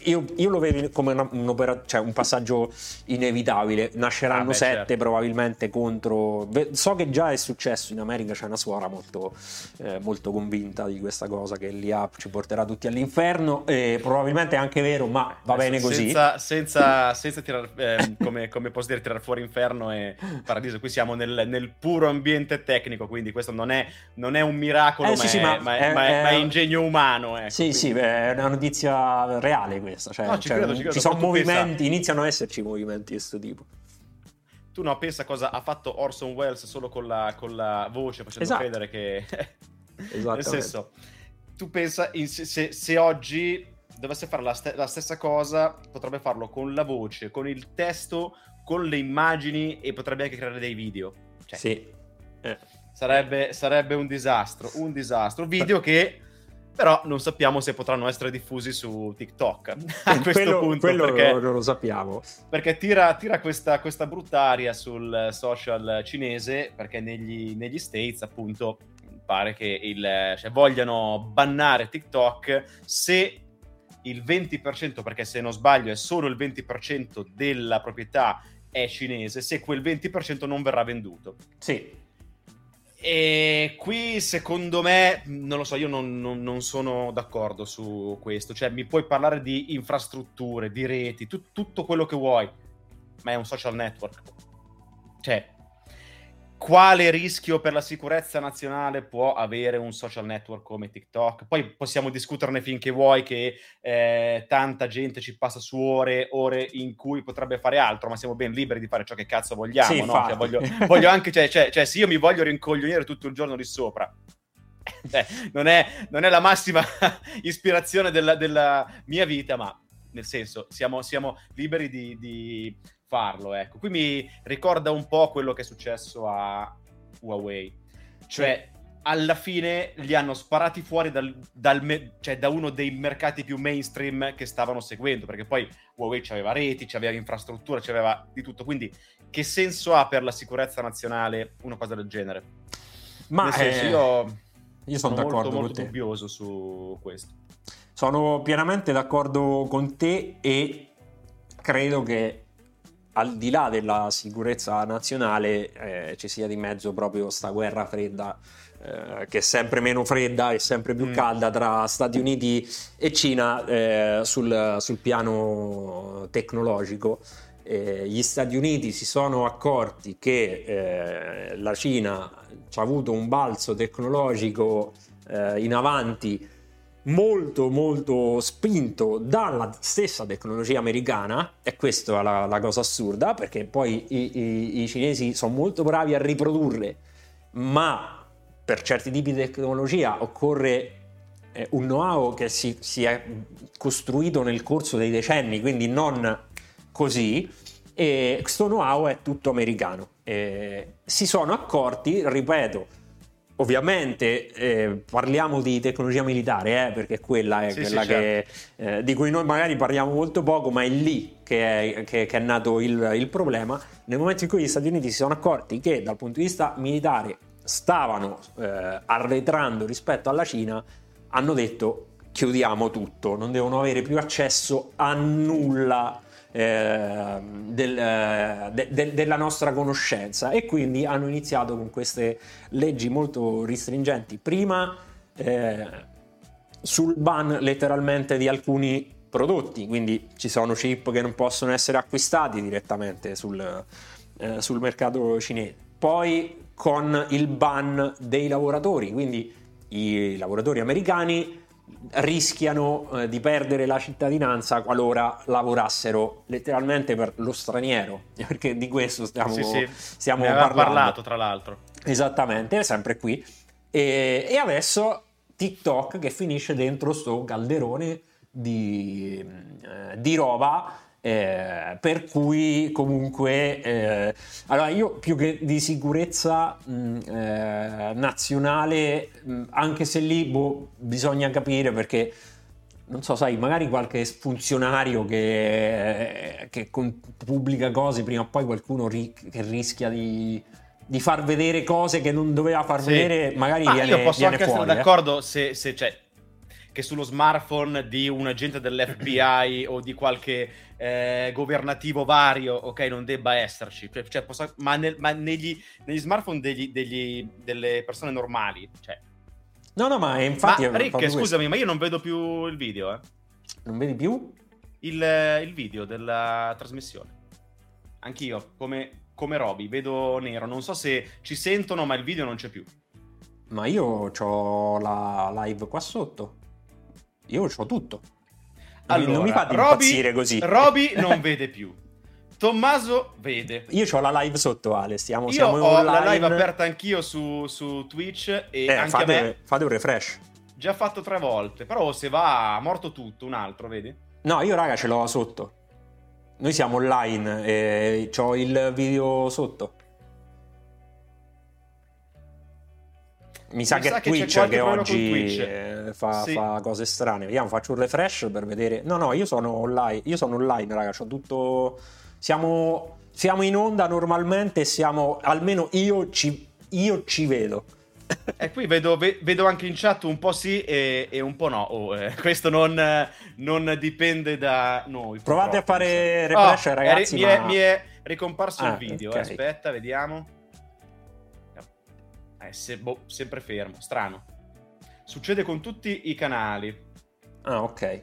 io, io, lo vedo come una, un, cioè un, passaggio inevitabile. Nasceranno ah, beh, sette certo. probabilmente contro. So che già è successo in America, c'è una suora molto, eh, molto convinta di questa cosa che l'IA ci porterà tutti all'inferno. E probabilmente è anche vero, ma va bene così. Senza, senza, senza tirare, eh, <laughs> come, come, posso dire, tirare fuori inferno e paradiso. Qui siamo nel, nel puro ambiente tecnico, quindi questo non è, non è un miracolo, eh, ma, sì, è, ma, ma, è, ma, è, ma, è, ingegno umano. Ecco, sì, quindi. sì, è una notizia reale reale questa. Cioè, no, ci, cioè, credo, ci, credo, ci sono movimenti, pensa... iniziano ad esserci movimenti di questo tipo. Tu no, pensa cosa ha fatto Orson Welles solo con la, con la voce, facendo esatto. credere che... <laughs> Nel senso, tu pensa, in, se, se, oggi dovesse fare la, st- la stessa cosa, potrebbe farlo con la voce, con il testo, con le immagini e potrebbe anche creare dei video. Cioè, sì. Eh. Sarebbe, sarebbe, un disastro, un disastro. Video che però non sappiamo se potranno essere diffusi su TikTok a <laughs> questo quello, punto. Quello perché, non lo sappiamo. Perché tira, tira questa, questa, brutta aria sul social cinese, perché negli, negli States appunto pare che il, cioè, vogliano bannare TikTok se il 20%, perché se non sbaglio è solo il 20% della proprietà è cinese, se quel 20% non verrà venduto. Sì, e qui secondo me, non lo so, io non, non, non, sono d'accordo su questo. Cioè, mi puoi parlare di infrastrutture, di reti, tu, tutto quello che vuoi, ma è un social network. Cioè, quale rischio per la sicurezza nazionale può avere un social network come TikTok? Poi possiamo discuterne finché vuoi che eh, tanta gente ci passa su ore, ore in cui potrebbe fare altro, ma siamo ben liberi di fare ciò che cazzo vogliamo, sì, no? Cioè, voglio, voglio, anche, cioè, cioè, cioè, se io mi voglio rincoglionire tutto il giorno lì sopra, eh, <laughs> non, è, non, è, la massima <laughs> ispirazione della, della, mia vita, ma nel senso siamo, siamo liberi di, di farlo. Ecco. Qui mi ricorda un po' quello che è successo a Huawei. Cioè, alla fine li hanno sparati fuori dal, dal me- cioè, da uno dei mercati più mainstream che stavano seguendo, perché poi Huawei aveva reti, aveva infrastruttura, aveva di tutto. Quindi, che senso ha per la sicurezza nazionale una cosa del genere? Ma senso, eh, io, io sono, sono d'accordo molto, molto dubbioso su questo. Sono pienamente d'accordo con te e credo che al di là della sicurezza nazionale eh, ci sia di mezzo proprio questa guerra fredda eh, che è sempre meno fredda e sempre più mm. calda tra Stati Uniti e Cina eh, sul, sul, piano tecnologico. Eh, gli Stati Uniti si sono accorti che eh, la Cina ha avuto un balzo tecnologico in avanti molto molto spinto dalla stessa tecnologia americana e questa è la, la cosa assurda perché poi i, i, i, cinesi sono molto bravi a riprodurle ma per certi tipi di tecnologia occorre eh, un know-how che si, si, è costruito nel corso dei decenni quindi non così e questo know-how è tutto americano. E si sono accorti, ripeto, ovviamente eh, parliamo di tecnologia militare, eh, perché quella è Sì, quella sì, che, eh, di cui noi magari parliamo molto poco, ma è lì che è, che- che è nato il, il problema. Nel momento in cui gli Stati Uniti si sono accorti che dal punto di vista militare stavano eh, arretrando rispetto alla Cina, hanno detto chiudiamo tutto, non devono avere più accesso a nulla eh, del- eh, de- de- della nostra conoscenza e quindi hanno iniziato con queste leggi molto restringenti. Prima eh, sul ban letteralmente di alcuni prodotti, quindi ci sono chip che non possono essere acquistati direttamente sul, eh, sul mercato cinese. Poi con il ban dei lavoratori, quindi i lavoratori americani rischiano eh, di perdere la cittadinanza qualora lavorassero letteralmente per lo straniero, <laughs> perché di questo stiamo, Sì, sì. stiamo parlando. parlato, tra l'altro. Esattamente, sempre qui. E, e adesso TikTok che finisce dentro sto calderone di, eh, di roba. Eh, per cui comunque eh, allora io più che di sicurezza mh, eh, nazionale mh, anche se lì boh, bisogna capire perché non so, sai, magari qualche funzionario che, che con- pubblica cose, prima o poi qualcuno ri- che rischia di, di far vedere cose che non doveva far Sì. vedere, magari Ma viene, io posso viene anche fuori. essere eh. d'accordo se, se c'è che sullo smartphone di un agente dell'FBI o di qualche eh, governativo vario, ok, non debba esserci. Cioè, cioè, posso- ma nel- ma negli, negli smartphone degli- degli- delle persone normali, cioè. No, no, ma infatti... ma Rick, proprio questo. scusami, ma io non vedo più il video, eh. Non vedi più? Il, il video della trasmissione. Anch'io, come, come Roby, vedo nero. Non so se ci sentono, ma il video non c'è più. Ma io ho la live qua sotto. Io ho tutto. Non mi- non mi fa di impazzire così. Roby <laughs> non vede più. Tommaso vede. Io ho la live sotto, Ale. Stiamo, Io siamo ho online. la live aperta anch'io su, su Twitch e Eh, anche fate, me fate un refresh. già fatto tre volte. Però se va morto tutto, un altro, vedi? No, io raga ce l'ho sotto. Noi siamo online e ho il video sotto. Mi sa Mi che sa è che Twitch che con oggi Twitch. fa, Sì. fa cose strane. Vediamo, faccio un refresh per vedere. No, no, io sono online. Io sono online, raga. C'ho tutto. Siamo, siamo in onda normalmente. Siamo almeno io ci, io ci vedo. E qui vedo, ve- vedo anche in chat un po' sì e, e un po' no. Oh, eh, questo non, non dipende da noi. Provate a fare refresh, Oh, ragazzi. è mi, è, ma- mi è ricomparso Ah, il video. ok. eh, Aspetta, vediamo. Eh, se- boh, sempre fermo, strano. Succede con tutti i canali. Ah, ok.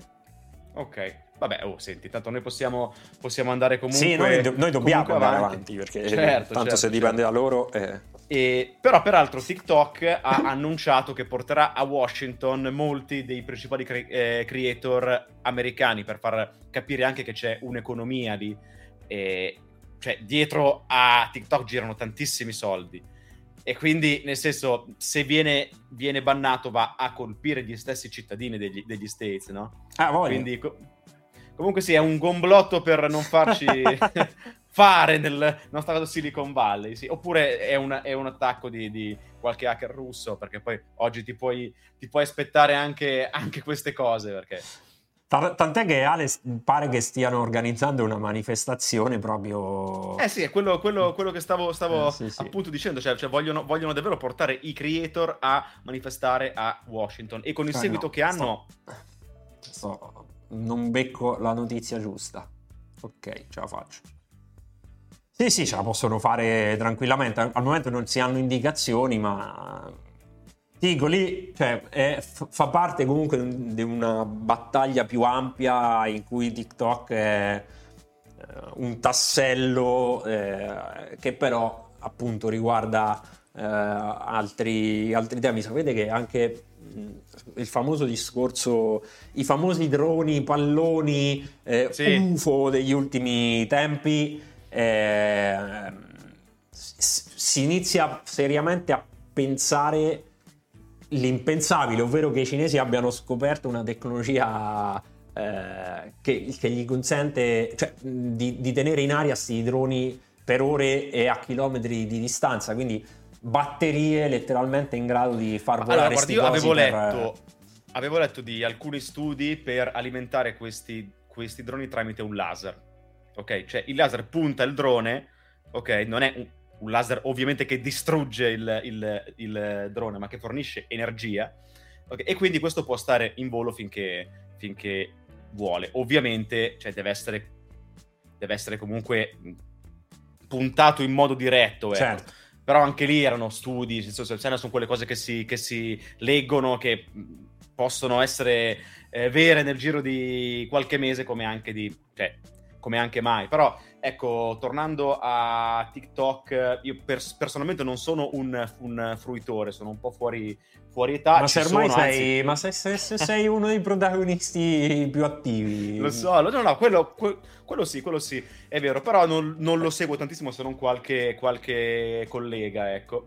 Ok, vabbè, oh, senti, tanto noi possiamo, possiamo andare comunque. sì, noi, do- noi dobbiamo andare avanti, perché Certo, tanto certo, se dipende certo. da loro. eh. E- però, peraltro, TikTok ha <coughs> annunciato che porterà a Washington molti dei principali cre- eh, creator americani per far capire anche che c'è un'economia lì. E, cioè, dietro a TikTok girano tantissimi soldi. E quindi, nel senso, se viene, viene bannato, va a colpire gli stessi cittadini degli, degli States, no? Ah, voglio. Quindi, co- comunque, sì, è un gomblotto per non farci <laughs> fare nel nostro Silicon Valley. Sì. Oppure è un, è un attacco di, di qualche hacker russo, perché poi oggi ti puoi, ti puoi aspettare anche, anche queste cose. Perché Tant'è che Ale pare che stiano organizzando una manifestazione proprio. Eh sì, è quello, quello- quello che stavo, stavo Eh, sì, sì. appunto dicendo, cioè, cioè vogliono, vogliono davvero portare i creator a manifestare a Washington e con il Eh, seguito no, che hanno... sto- sto- non becco la notizia giusta. Ok, ce la faccio. Sì, sì, ce la possono fare tranquillamente. Al momento non si hanno indicazioni, ma. Dico lì, cioè, è- fa parte comunque di una battaglia più ampia in cui TikTok è eh, un tassello eh, che però appunto riguarda eh, altri, altri temi. Sapete che anche mh, il famoso discorso, i famosi droni, palloni, eh, Sì. UFO degli ultimi tempi, eh, si inizia seriamente a pensare l'impensabile, ovvero che i cinesi abbiano scoperto una tecnologia eh, che, che, gli consente cioè, di, di, tenere in aria questi droni per ore e a chilometri di distanza, quindi batterie letteralmente in grado di far volare allora, io avevo letto, avevo letto di alcuni studi per alimentare questi, questi droni tramite un laser. Ok, cioè il laser punta il drone, ok, non è un, un laser ovviamente che distrugge il, il, il, drone, ma che fornisce energia. Okay? E quindi questo può stare in volo finché, finché vuole. Ovviamente, cioè, deve essere, deve essere comunque puntato in modo diretto. Ecco. Certo. Però anche lì erano studi, sono quelle cose che si, che si leggono, che possono essere eh, vere nel giro di qualche mese come anche, di, cioè, come anche mai. Però ecco, tornando a TikTok, io pers- personalmente non sono un, un, fruitore, sono un po' fuori, fuori età. Ma se ormai sono, sei, anzi... ma se, se, se sei uno dei protagonisti più attivi. Lo so, no, no, quello, quello sì, quello sì, è vero, però non, non lo seguo tantissimo se non qualche, qualche collega, ecco.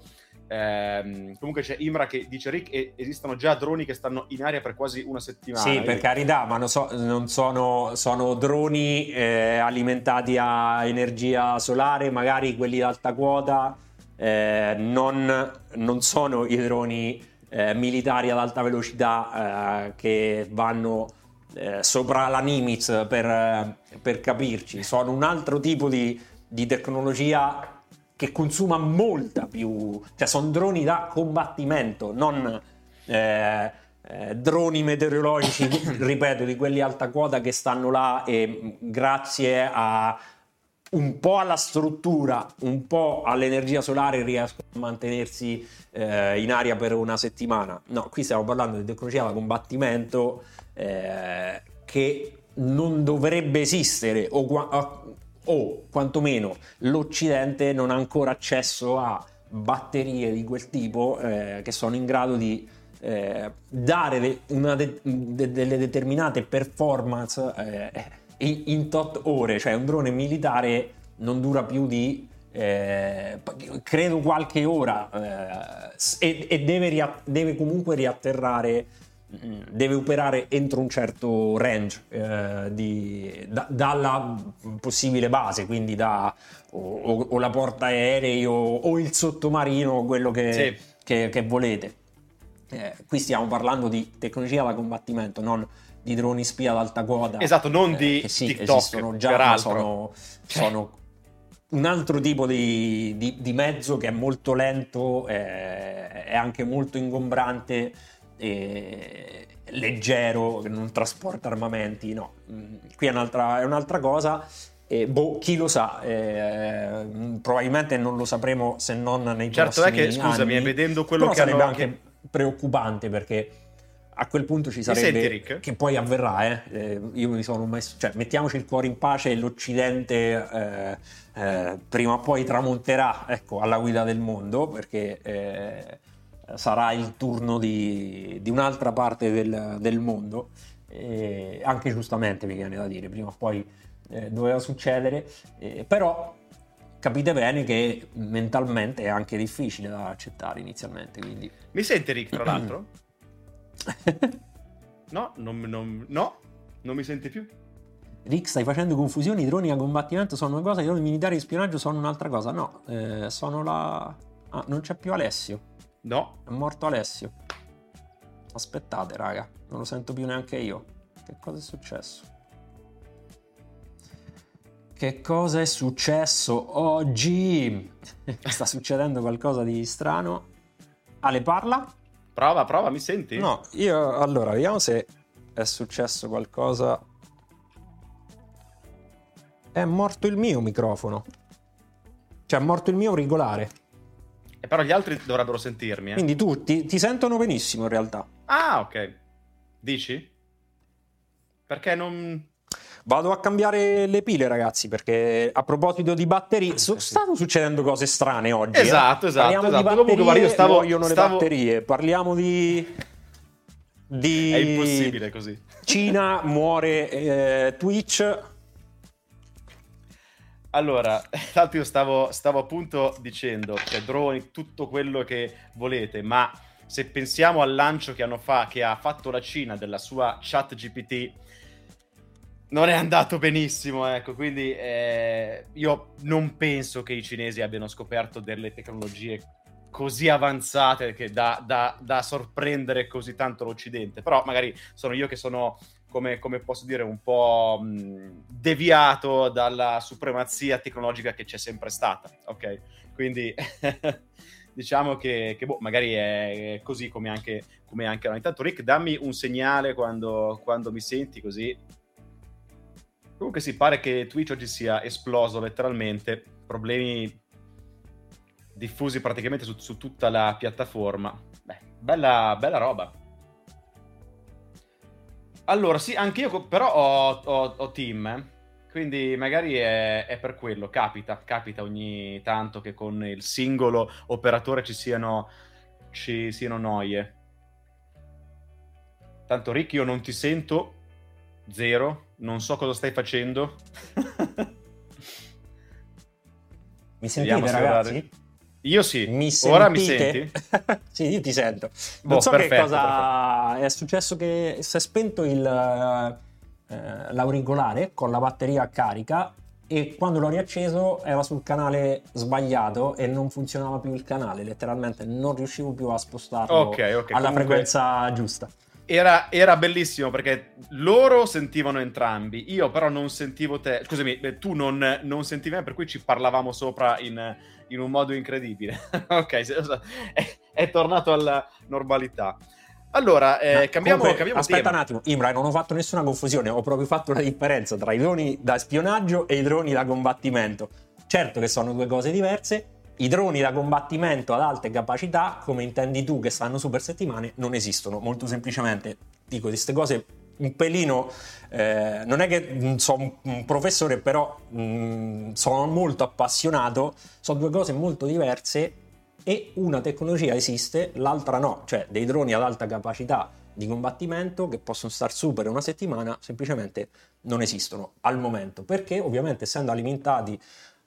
Eh, comunque c'è Imra che dice Rick esistono già droni che stanno in aria per quasi una settimana. Sì, per carità, ma non, so, non sono, sono, droni eh, alimentati a energia solare, magari quelli ad alta quota, eh, non, non, sono i droni eh, militari ad alta velocità eh, che vanno eh, sopra la Nimitz per, per, capirci, sono un altro tipo di, di tecnologia che consuma molta più, cioè sono droni da combattimento, non eh, eh, droni meteorologici, <coughs> ripeto, di quelli alta quota che stanno là e grazie a un po' alla struttura, un po' all'energia solare riescono a mantenersi eh, in aria per una settimana. No, qui stiamo parlando di tecnologia da combattimento eh, che non dovrebbe esistere o, o quantomeno l'Occidente non ha ancora accesso a batterie di quel tipo eh, che sono in grado di eh, dare de- de- de- delle determinate performance eh, in-, tot ore, cioè un drone militare non dura più di eh, credo qualche ora eh, e, e deve, ria- deve, comunque riatterrare deve operare entro un certo range eh, di, da, dalla possibile base, quindi da o, o, o la porta aerei o, o, il sottomarino, quello che, sì. che, che volete. Eh, qui stiamo parlando di tecnologia da combattimento, non di droni spia ad alta quota. Esatto, non di eh, sì, TikTok, esistono già, sono, cioè. sono, un altro tipo di, di, di, mezzo che è molto lento, eh, è anche molto ingombrante eh, leggero, che non trasporta armamenti, no. Mm, qui è un'altra, è un'altra cosa. E boh, chi lo sa, eh, probabilmente non lo sapremo se non nei certo prossimi anni. Certo è che, scusami, anni, vedendo quello che sarebbe anche che... preoccupante perché a quel punto ci sarebbe senti, che poi avverrà eh? Eh, io mi sono messo cioè mettiamoci il cuore in pace e l'occidente eh, eh prima o poi tramonterà ecco, alla guida del mondo perché eh, sarà il turno di, di un'altra parte del, del mondo, e anche giustamente mi viene da dire, prima o poi eh, doveva succedere, eh, però capite bene che mentalmente è anche difficile da accettare inizialmente. Quindi... Mi senti Rick, tra l'altro? <clears throat> no, non, non, no, non mi senti più. Rick, stai facendo confusioni, i droni a combattimento sono una cosa, i droni militari di spionaggio sono un'altra cosa. No, eh, sono la... Ah, non c'è più Alessio. No. È morto Alessio. Aspettate, raga. Non lo sento più neanche io. Che cosa è successo? Che cosa è successo oggi? <laughs> Sta succedendo qualcosa di strano. Ale parla? Prova, prova, mi senti? No, io allora vediamo se è successo qualcosa. È morto il mio microfono. Cioè, è morto il mio auricolare. E però gli altri dovrebbero sentirmi. Eh. Quindi tu ti, ti sentono benissimo in realtà. Ah, ok. Dici? Perché non... Vado a cambiare le pile, ragazzi, perché a proposito di batterie, so, stanno succedendo cose strane oggi. Esatto, eh? esatto. Parliamo esatto. di batterie, Comunque, io stavo, vogliono stavo... le batterie. Parliamo di... di... È impossibile così. Cina, muore eh, Twitch, allora, <laughs> tanto io stavo, stavo appunto dicendo, cioè droni, tutto quello che volete, ma se pensiamo al lancio che, fa, che ha fatto la Cina della sua chat GPT, non è andato benissimo, ecco, quindi eh, io non penso che i cinesi abbiano scoperto delle tecnologie così avanzate che da, da, da sorprendere così tanto l'Occidente, però magari sono io che sono, come, come posso dire, un po' mh, deviato dalla supremazia tecnologica che c'è sempre stata, ok? Quindi <laughs> diciamo che, che boh, magari è così come anche, come anche no. Intanto Rick, dammi un segnale quando, quando mi senti così Comunque si pare che Twitch oggi sia esploso letteralmente, problemi diffusi praticamente su, su tutta la piattaforma. Beh, bella, bella roba. Allora, sì, anche io però ho, ho, ho team, eh? Quindi magari è, è, per quello, capita, capita ogni tanto che con il singolo operatore ci siano, ci siano noie. Tanto Rick, io non ti sento, zero, non so cosa stai facendo. <laughs> Mi sentite ragazzi? Io sì. Mi Ora mi senti? <laughs> sì, io ti sento. Non boh, so perfetto, che cosa perfetto. è successo che si è spento il, eh, l'auricolare con la batteria carica e quando l'ho riacceso era sul canale sbagliato e non funzionava più il canale, letteralmente non riuscivo più a spostarlo okay, okay, alla comunque... frequenza giusta. Era, era, bellissimo perché loro sentivano entrambi, io però non sentivo te. Scusami, eh, tu non, non sentivi me, per cui ci parlavamo sopra in, in un modo incredibile. <laughs> ok, è, è, tornato alla normalità. Allora, eh, cambiamo, comunque, cambiamo Aspetta tema. un attimo, Imra, non ho fatto nessuna confusione, ho proprio fatto la differenza tra i droni da spionaggio e i droni da combattimento. Certo che sono due cose diverse, i droni da combattimento ad alte capacità, come intendi tu che stanno su per settimane, non esistono. Molto semplicemente dico di queste cose un pelino, eh, non è che sono un professore, però mh, mm, sono molto appassionato, sono due cose molto diverse e una tecnologia esiste, l'altra no, cioè dei droni ad alta capacità di combattimento che possono star su per una settimana semplicemente non esistono al momento perché ovviamente essendo alimentati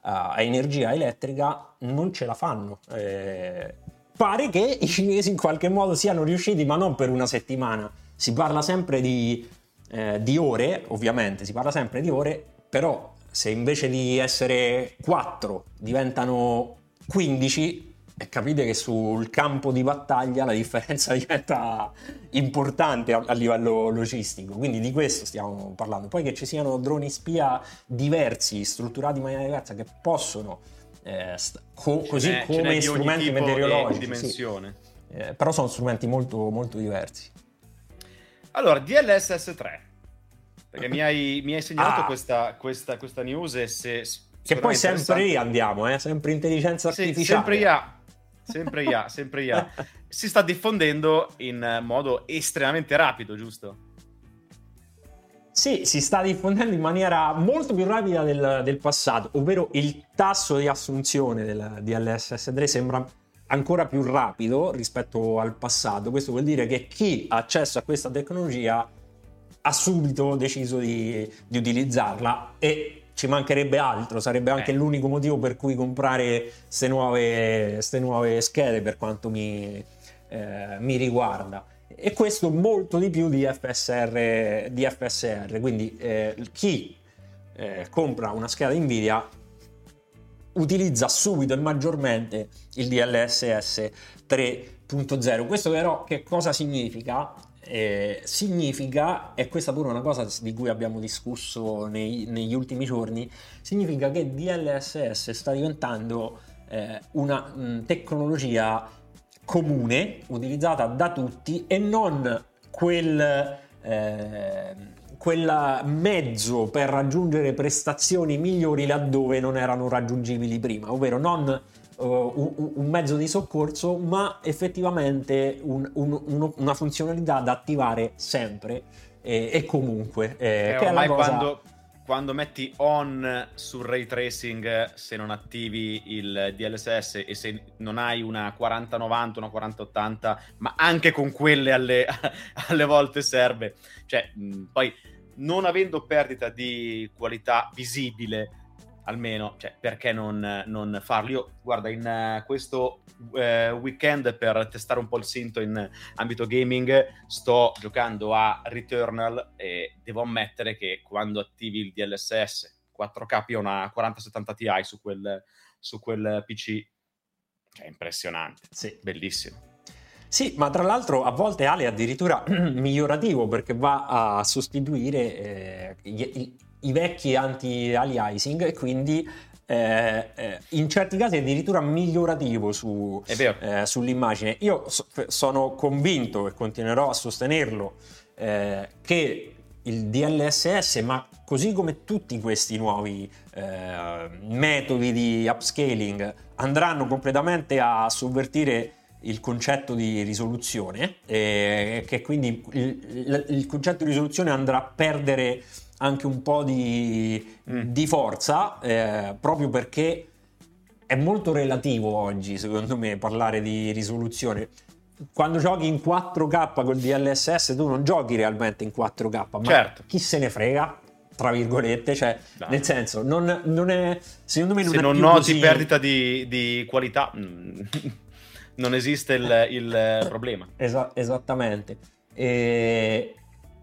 a energia elettrica non ce la fanno. Eh, pare che i cinesi in qualche modo siano riusciti, ma non per una settimana. Si parla sempre di, eh, di ore, ovviamente, si parla sempre di ore, però se invece di essere 4 diventano 15, e capite che sul campo di battaglia la differenza <laughs> diventa importante a, a, livello logistico, quindi di questo stiamo parlando. Poi che ci siano droni spia diversi, strutturati in maniera diversa, che possono, eh, st- co- così come strumenti meteorologici. Sì, eh, però sono strumenti molto, molto diversi. Allora, DLSS 3, perché mi hai, mi hai segnalato ah. questa, questa, questa, news e se... Che poi sempre lì andiamo, eh? sempre intelligenza artificiale. Sì, sempre IA sempre IA, sempre IA. Si sta diffondendo in modo estremamente rapido, giusto? Sì, si sta diffondendo in maniera molto più rapida del, del passato, ovvero il tasso di assunzione del DLSS3 sembra ancora più rapido rispetto al passato. Questo vuol dire che chi ha accesso a questa tecnologia ha subito deciso di, di utilizzarla e ci mancherebbe altro, sarebbe anche eh. l'unico motivo per cui comprare queste nuove, nuove, schede per quanto mi, eh, mi, riguarda. E questo molto di più di FSR, di FSR. quindi eh, chi eh, compra una scheda Nvidia utilizza subito e maggiormente il DLSS 3.0. Questo però che cosa significa? Eh, significa, e questa pure è una cosa di cui abbiamo discusso nei, negli ultimi giorni, significa che DLSS sta diventando eh, una mh, tecnologia comune, utilizzata da tutti e non quel, eh, quel mezzo per raggiungere prestazioni migliori laddove non erano raggiungibili prima, ovvero non uh, un, mezzo di soccorso, ma effettivamente un, un, una funzionalità da attivare sempre e, e comunque. Eh, eh, che ormai cosa... quando, quando metti on sul ray tracing, se non attivi il DLSS e se non hai una 4090, una 4080, ma anche con quelle alle, <laughs> alle volte serve. Cioè, mh, poi non avendo perdita di qualità visibile almeno, cioè, perché non, non, farlo? Io, guarda, in uh, questo uh, weekend per testare un po' il sinto in ambito gaming, sto giocando a Returnal e devo ammettere che quando attivi il DLSS 4K ho una 4070 Ti su quel, su quel PC, è impressionante, sì. bellissimo. Sì, ma tra l'altro a volte Ale è addirittura <clears throat> migliorativo perché va a sostituire eh, i, vecchi anti-aliasing e quindi eh, eh, in certi casi è addirittura migliorativo su, eh, sull'immagine. Io so, sono convinto e continuerò a sostenerlo eh, che il DLSS, ma così come tutti questi nuovi eh, metodi di upscaling andranno completamente a sovvertire il concetto di risoluzione, che quindi il, il, concetto di risoluzione andrà a perdere anche un po' di, mm. di forza, eh, proprio perché è molto relativo oggi, secondo me, parlare di risoluzione. Quando giochi in 4K col DLSS, tu non giochi realmente in 4K, ma certo. chi se ne frega? Tra virgolette, cioè, Dai. nel senso, non, non, è secondo me non Se è non noti così... perdita di, di qualità. Mm. <laughs> non esiste il, il problema. Esa- esattamente. E,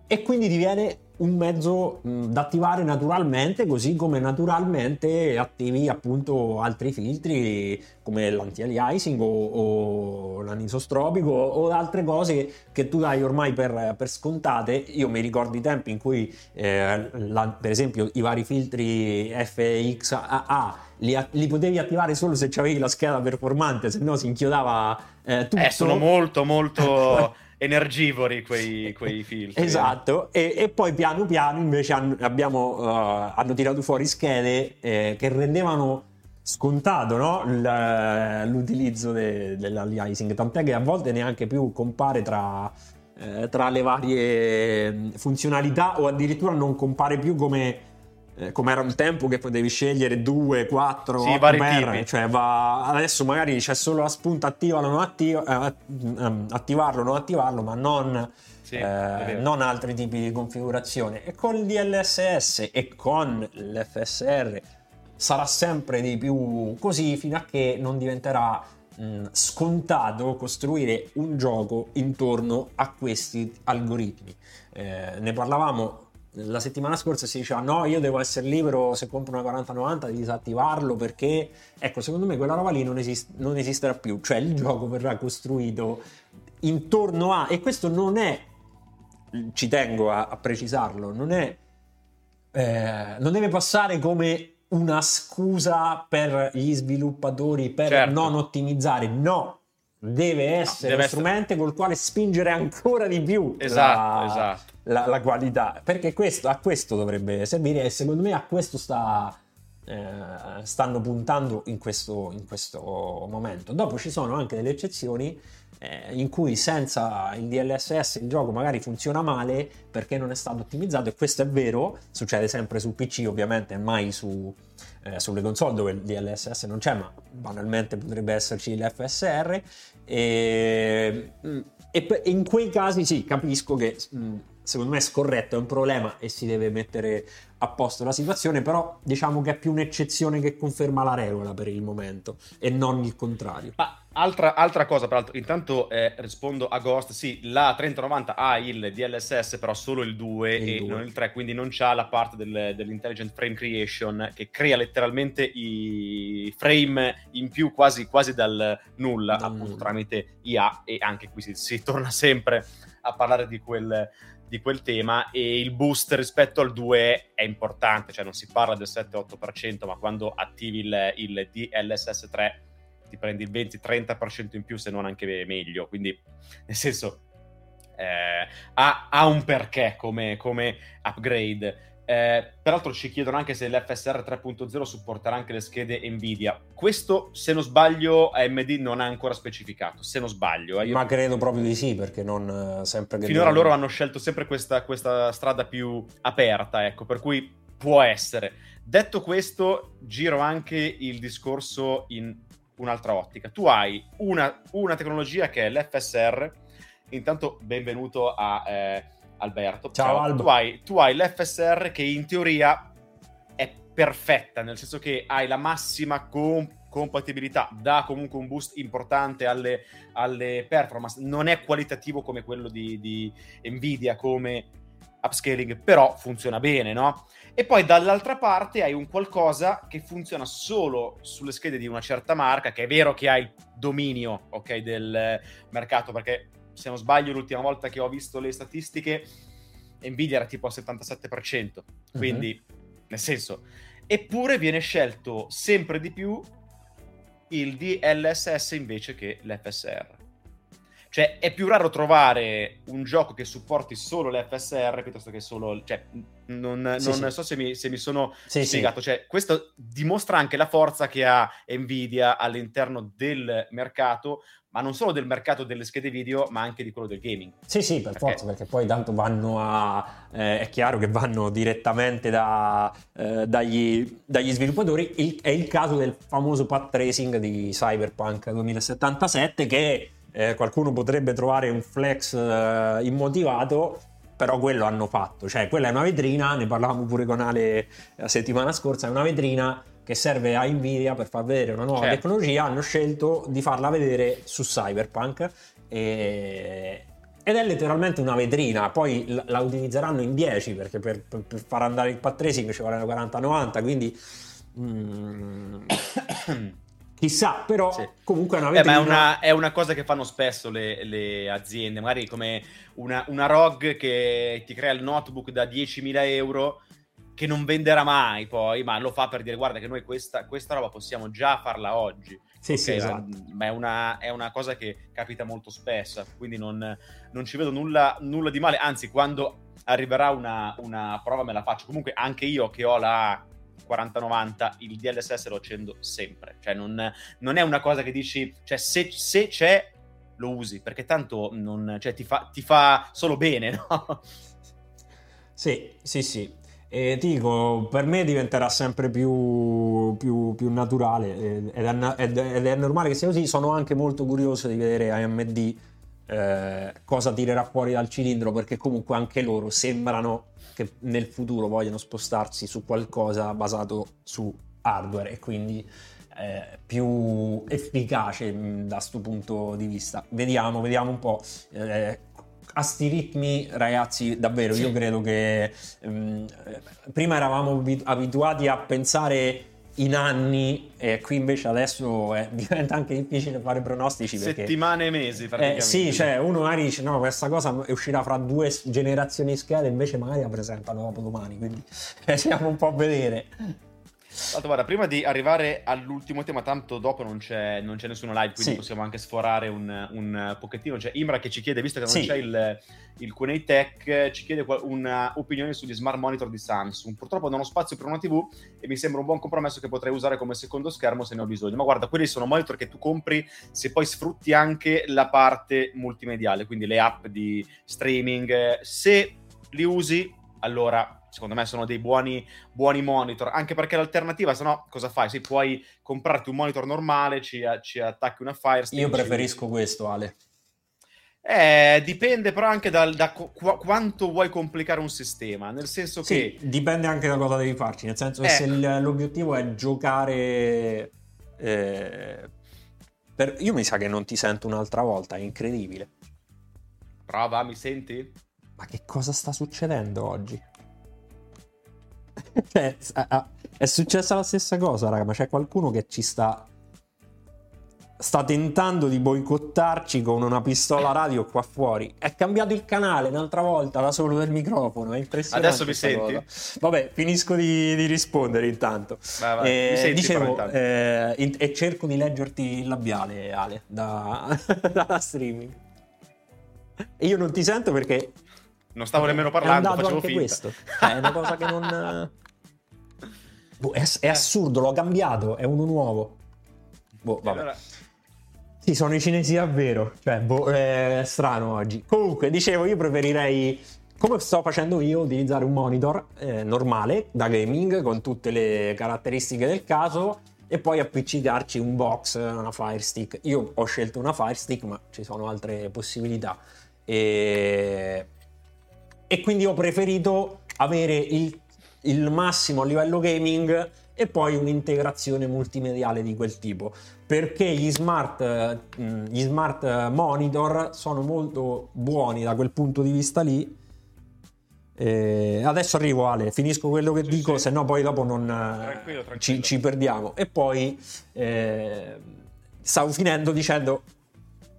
e quindi diviene un mezzo mh, da attivare naturalmente, così come naturalmente attivi appunto altri filtri come l'anti-aliasing o, o l'anisostropico o altre cose che tu dai ormai per, per scontate. Io mi ricordo i tempi in cui, eh, la, per esempio, i vari filtri FXAA li, li, potevi attivare solo se avevi la scheda performante, se no si inchiodava eh, tutto. Eh, sono molto, molto <laughs> energivori quei, quei filtri. Esatto, e, e, poi piano piano invece hanno, abbiamo, uh, hanno tirato fuori schede eh, che rendevano scontato no? l'utilizzo de, dell'aliasing, tant'è che a volte neanche più compare tra, eh, tra le varie mm, funzionalità o addirittura non compare più come eh, come era un tempo che potevi scegliere 2, 4, sì, 8 per, cioè va, adesso magari c'è solo la spunta attivalo, non attiva, eh, ehm, attivarlo, non attivarlo, ma non, sì, eh, non altri tipi di configurazione. E con il DLSS e con l'FSR sarà sempre di più così fino a che non diventerà mh, scontato costruire un gioco intorno a questi algoritmi. Eh, ne parlavamo la settimana scorsa si diceva no, io devo essere libero se compro una 4090 di disattivarlo perché, ecco, secondo me quella roba lì non, esist- non esisterà più, cioè il gioco verrà costruito intorno a, e questo non è, ci tengo a, a precisarlo, non è, eh, non deve passare come una scusa per gli sviluppatori per certo. non ottimizzare, no, deve essere deve uno strumento essere... col quale spingere ancora di più esatto, la, esatto. La, la, qualità. Perché questo, a questo dovrebbe servire e secondo me a questo sta, eh, stanno puntando in questo, in questo, momento. Dopo ci sono anche delle eccezioni eh, in cui senza il DLSS il gioco magari funziona male perché non è stato ottimizzato e questo è vero succede sempre su PC ovviamente mai su, eh, sulle console dove il DLSS non c'è ma banalmente potrebbe esserci l'FSR e, mm, e, in quei casi sì, capisco che secondo me è scorretto, è un problema e si deve mettere a posto la situazione, però diciamo che è più un'eccezione che conferma la regola per il momento e non il contrario. Ma altra, altra cosa, peraltro, intanto eh, rispondo a Ghost, sì, la 3090 ha il DLSS, però solo il 2 il e 2. non il 3, quindi non c'ha la parte del, dell'intelligent frame creation che crea letteralmente i frame in più quasi, quasi dal nulla, dal appunto nulla. tramite IA e anche qui si, si torna sempre a parlare di quel di quel tema e il boost rispetto al 2 è importante, cioè non si parla del 7-8%, ma quando attivi il, il DLSS 3 ti prendi il 20-30% in più, se non anche meglio, quindi nel senso eh, ha, ha, un perché come, come upgrade. Eh, peraltro ci chiedono anche se l'FSR 3.0 supporterà anche le schede Nvidia. Questo, se non sbaglio, AMD non ha ancora specificato. Se non sbaglio, eh, ma credo proprio di sì, perché non eh, sempre. Finora loro hanno scelto sempre questa, questa strada più aperta, ecco, per cui può essere. Detto questo, giro anche il discorso in un'altra ottica. Tu hai una, una tecnologia che è l'FSR. Intanto, benvenuto a. Eh, Alberto. Ciao, Ciao. Tu, hai, tu hai l'FSR che in teoria è perfetta, nel senso che hai la massima com- compatibilità, dà comunque un boost importante alle, alle performance, non è qualitativo come quello di, di Nvidia, come upscaling, però funziona bene, no? E poi dall'altra parte hai un qualcosa che funziona solo sulle schede di una certa marca, che è vero che ha il dominio, ok, del mercato, perché se non sbaglio l'ultima volta che ho visto le statistiche Nvidia era tipo al 77%, mhm. quindi uh-huh. nel senso, eppure viene scelto sempre di più il DLSS invece che l'FSR. Cioè, è più raro trovare un gioco che supporti solo l'FSR piuttosto che solo. Cioè, non, sì, non sì. so se mi, se mi sono sì, spiegato. Cioè, questo dimostra anche la forza che ha Nvidia all'interno del mercato, ma non solo del mercato delle schede video, ma anche di quello del gaming. Sì, sì, per perché... forza, perché poi tanto vanno a... Eh, è chiaro che vanno direttamente da, eh, dagli, dagli, sviluppatori. Il, è il caso del famoso path tracing di Cyberpunk 2077 che eh, qualcuno potrebbe trovare un flex eh, immotivato, però quello hanno fatto. Cioè, quella è una vetrina, ne parlavamo pure con Ale la settimana scorsa, è una vetrina che serve a Nvidia per far vedere una nuova certo. tecnologia, hanno scelto di farla vedere su Cyberpunk e... ed è letteralmente una vetrina, poi la utilizzeranno in 10 perché per, per, per far andare il path tracing ci vogliono 40-90, quindi... Mm... Chissà, però sì. comunque è una vetrina. Eh, ma è una, è una, cosa che fanno spesso le, le aziende, magari come una, una, ROG che ti crea il notebook da 10.000 euro che non venderà mai poi, ma lo fa per dire guarda che noi questa, questa roba possiamo già farla oggi. Sì, okay, sì, esatto. Ma è una, è una, cosa che capita molto spesso, quindi non, non ci vedo nulla, nulla, di male, anzi quando arriverà una, una, prova me la faccio. Comunque anche io che ho la 4090, il DLSS lo accendo sempre, cioè non, non è una cosa che dici, cioè se, se c'è lo usi, perché tanto non, cioè, ti, fa, ti fa solo bene, no? Sì, sì, sì. E ti dico, per me diventerà sempre più, più, più naturale ed è, ed è, normale che sia così. Sono anche molto curioso di vedere AMD eh, cosa tirerà fuori dal cilindro perché comunque anche loro sembrano che nel futuro vogliono spostarsi su qualcosa basato su hardware e quindi eh, più efficace mh, da questo punto di vista. Vediamo, vediamo un po'. Eh, a sti ritmi, ragazzi, davvero, io credo che um, prima eravamo abituati a pensare in anni e qui invece adesso eh, <laughs> diventa anche difficile fare pronostici perché, settimane e mesi eh, sì cioè uno magari dice no questa cosa uscirà fra due generazioni schede invece magari la presentano dopo domani quindi <laughs> eh, siamo un po' a vedere allora, guarda, prima di arrivare all'ultimo tema, tanto dopo non c'è, non c'è nessuno live, quindi sì. possiamo anche sforare un, un, pochettino. C'è Imra che ci chiede, visto che non sì. c'è il, il QA Tech, ci chiede un'opinione sugli smart monitor di Samsung. Purtroppo non ho spazio per una TV e mi sembra un buon compromesso che potrei usare come secondo schermo se ne ho bisogno. Ma guarda, quelli sono monitor che tu compri se poi sfrutti anche la parte multimediale, quindi le app di streaming. Se li usi, allora secondo me sono dei buoni, buoni monitor, anche perché l'alternativa, se no, cosa fai? Se puoi comprarti un monitor normale, ci, ci attacchi una Fire Stick. Io preferisco ci... questo, Ale. Eh, dipende però anche dal, da qu- quanto vuoi complicare un sistema, nel senso sì, che... dipende anche da cosa devi farci, nel senso che se ecco. l'obiettivo è giocare... Eh, per... Io mi sa che non ti sento un'altra volta, è incredibile. Prova, mi senti? Ma che cosa sta succedendo oggi? <laughs> cioè, è successa la stessa cosa, raga, ma c'è qualcuno che ci sta sta tentando di boicottarci con una pistola radio qua fuori. È cambiato il canale un'altra volta da solo del microfono. È impressionante. Adesso mi senti? Cosa. Vabbè, finisco di, di rispondere intanto. Vai, vai. Eh, senti, dicevo, eh, in, e cerco di leggerti il labiale, Ale, da, <laughs> da streaming. Io non ti sento perché non stavo nemmeno parlando, è facevo anche finta. questo. Cioè, è una cosa che non... <laughs> Boh, è, è, assurdo, l'ho cambiato, è uno nuovo. Boh, vabbè. Allora... Sì, sono i cinesi davvero. Cioè, boh, è strano oggi. Comunque, dicevo, io preferirei, come sto facendo io, utilizzare un monitor eh, normale da gaming con tutte le caratteristiche del caso e poi appiccicarci un box, una Fire Stick. Io ho scelto una Fire Stick, ma ci sono altre possibilità. E e quindi ho preferito avere il il massimo a livello gaming e poi un'integrazione multimediale di quel tipo perché gli smart, gli smart monitor sono molto buoni da quel punto di vista lì eh, adesso arrivo Ale, finisco quello che sì, dico, sì. se no poi dopo non tranquillo, tranquillo. Ci, ci, perdiamo. E poi eh, stavo finendo dicendo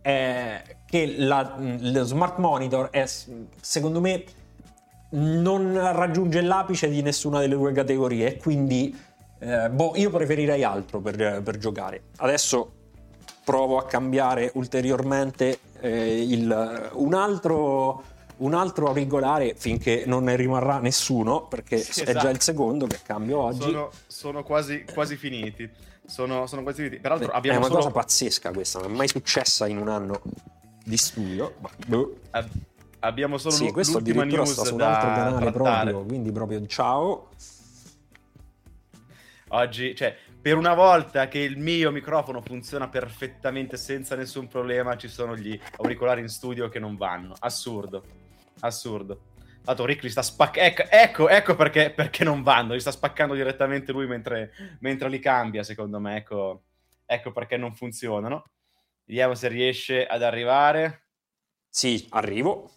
eh, che la, lo smart monitor è secondo me non raggiunge l'apice di nessuna delle due categorie quindi eh, boh, io preferirei altro per, per, giocare. Adesso provo a cambiare ulteriormente eh, il, un altro un altro regolare finché non ne rimarrà nessuno, perché sì, è già il secondo che cambio oggi. Sono, sono quasi, quasi, finiti. Sono, sono, quasi finiti. Peraltro Beh, abbiamo È una solo... cosa pazzesca questa, non è mai successa in un anno di studio. Boh. Ab- abbiamo solo sì, questo l'ultima news sta su un altro canale trattare. proprio, quindi proprio ciao. Oggi, cioè, per una volta che il mio microfono funziona perfettamente senza nessun problema, ci sono gli auricolari in studio che non vanno. Assurdo assurdo. Tanto Rick li sta spaccando. Ecco, ecco, ecco perché, perché, non vanno. Li sta spaccando direttamente lui mentre, mentre li cambia, secondo me. Ecco, ecco perché non funzionano. Vediamo se riesce ad arrivare. Sì, arrivo.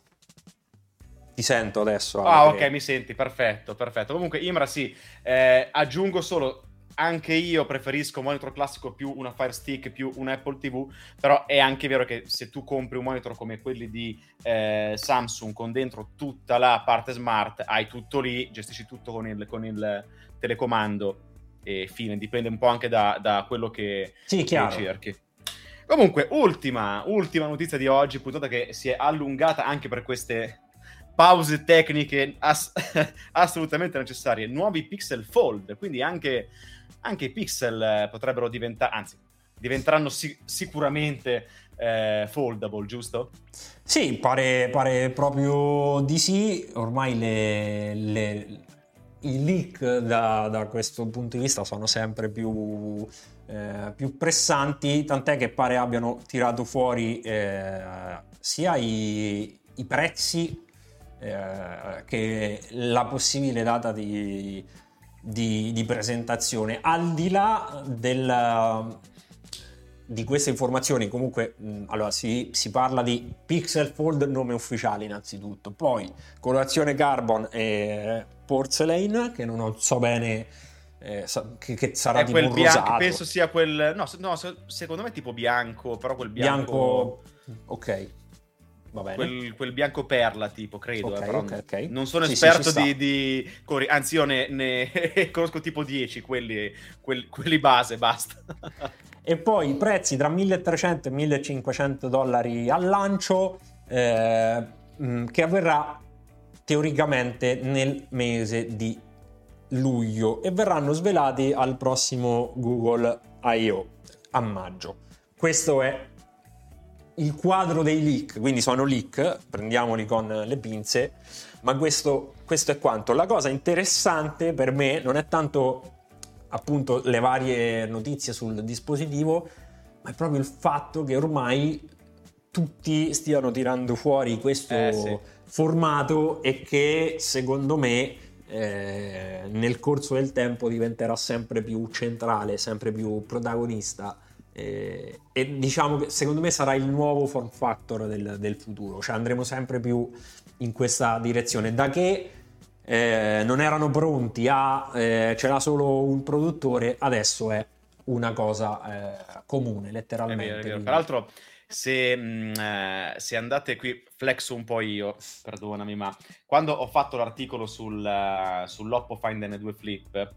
Ti sento adesso. Ah, ok, mi senti, perfetto, perfetto. Comunque, Imra, sì, eh, aggiungo solo anche io preferisco un monitor classico più una Fire Stick più un Apple TV, però è anche vero che se tu compri un monitor come quelli di eh, Samsung con dentro tutta la parte smart, hai tutto lì, gestisci tutto con il, con il telecomando e fine, dipende un po' anche da, da quello che, sì, che cerchi. Comunque, ultima, ultima notizia di oggi, puntata che si è allungata anche per queste pause tecniche ass- <laughs> assolutamente necessarie. Nuovi Pixel Fold, quindi anche anche i pixel eh, potrebbero diventare, anzi, diventeranno sic- sicuramente eh, foldable, giusto? Sì, pare, pare, proprio di sì. Ormai le, le, i leak da, da, questo punto di vista sono sempre più, eh, più pressanti, tant'è che pare abbiano tirato fuori eh, sia i, i prezzi eh, che la possibile data di di, di presentazione. Al di là del, di queste informazioni, comunque, mh, allora si, si, parla di Pixel Fold nome ufficiale innanzitutto, poi colorazione carbon e porcelain, che non so bene eh, che, che, sarà è tipo quel bianco, penso sia quel no, no, secondo me tipo bianco, però quel bianco, bianco... ok Quel, quel, bianco perla, tipo, credo. Okay, eh, okay, okay. Non sono sì, esperto sì, di, di, Anzi, io ne, ne <laughs> conosco tipo 10, quelli, quelli, quelli base, basta. e poi i prezzi tra 1300 e 1500 dollari al lancio, eh, mm, che avverrà teoricamente nel mese di luglio e verranno svelati al prossimo Google I.O. a maggio. Questo è il quadro dei leak, quindi sono leak, prendiamoli con le pinze, ma questo, questo è quanto. La cosa interessante per me non è tanto appunto le varie notizie sul dispositivo, ma è proprio il fatto che ormai tutti stiano tirando fuori questo eh, sì. formato e che secondo me eh, nel corso del tempo diventerà sempre più centrale, sempre più protagonista e, e, diciamo che secondo me sarà il nuovo form factor del, del futuro, cioè andremo sempre più in questa direzione. Da che eh, non erano pronti a eh, c'era solo un produttore, adesso è una cosa eh, comune, letteralmente. È vero, è vero. Peraltro, se, mh, mm, eh, se, andate qui, flexo un po' io, perdonami, ma quando ho fatto l'articolo sul, uh, sull'Oppo Find N2 Flip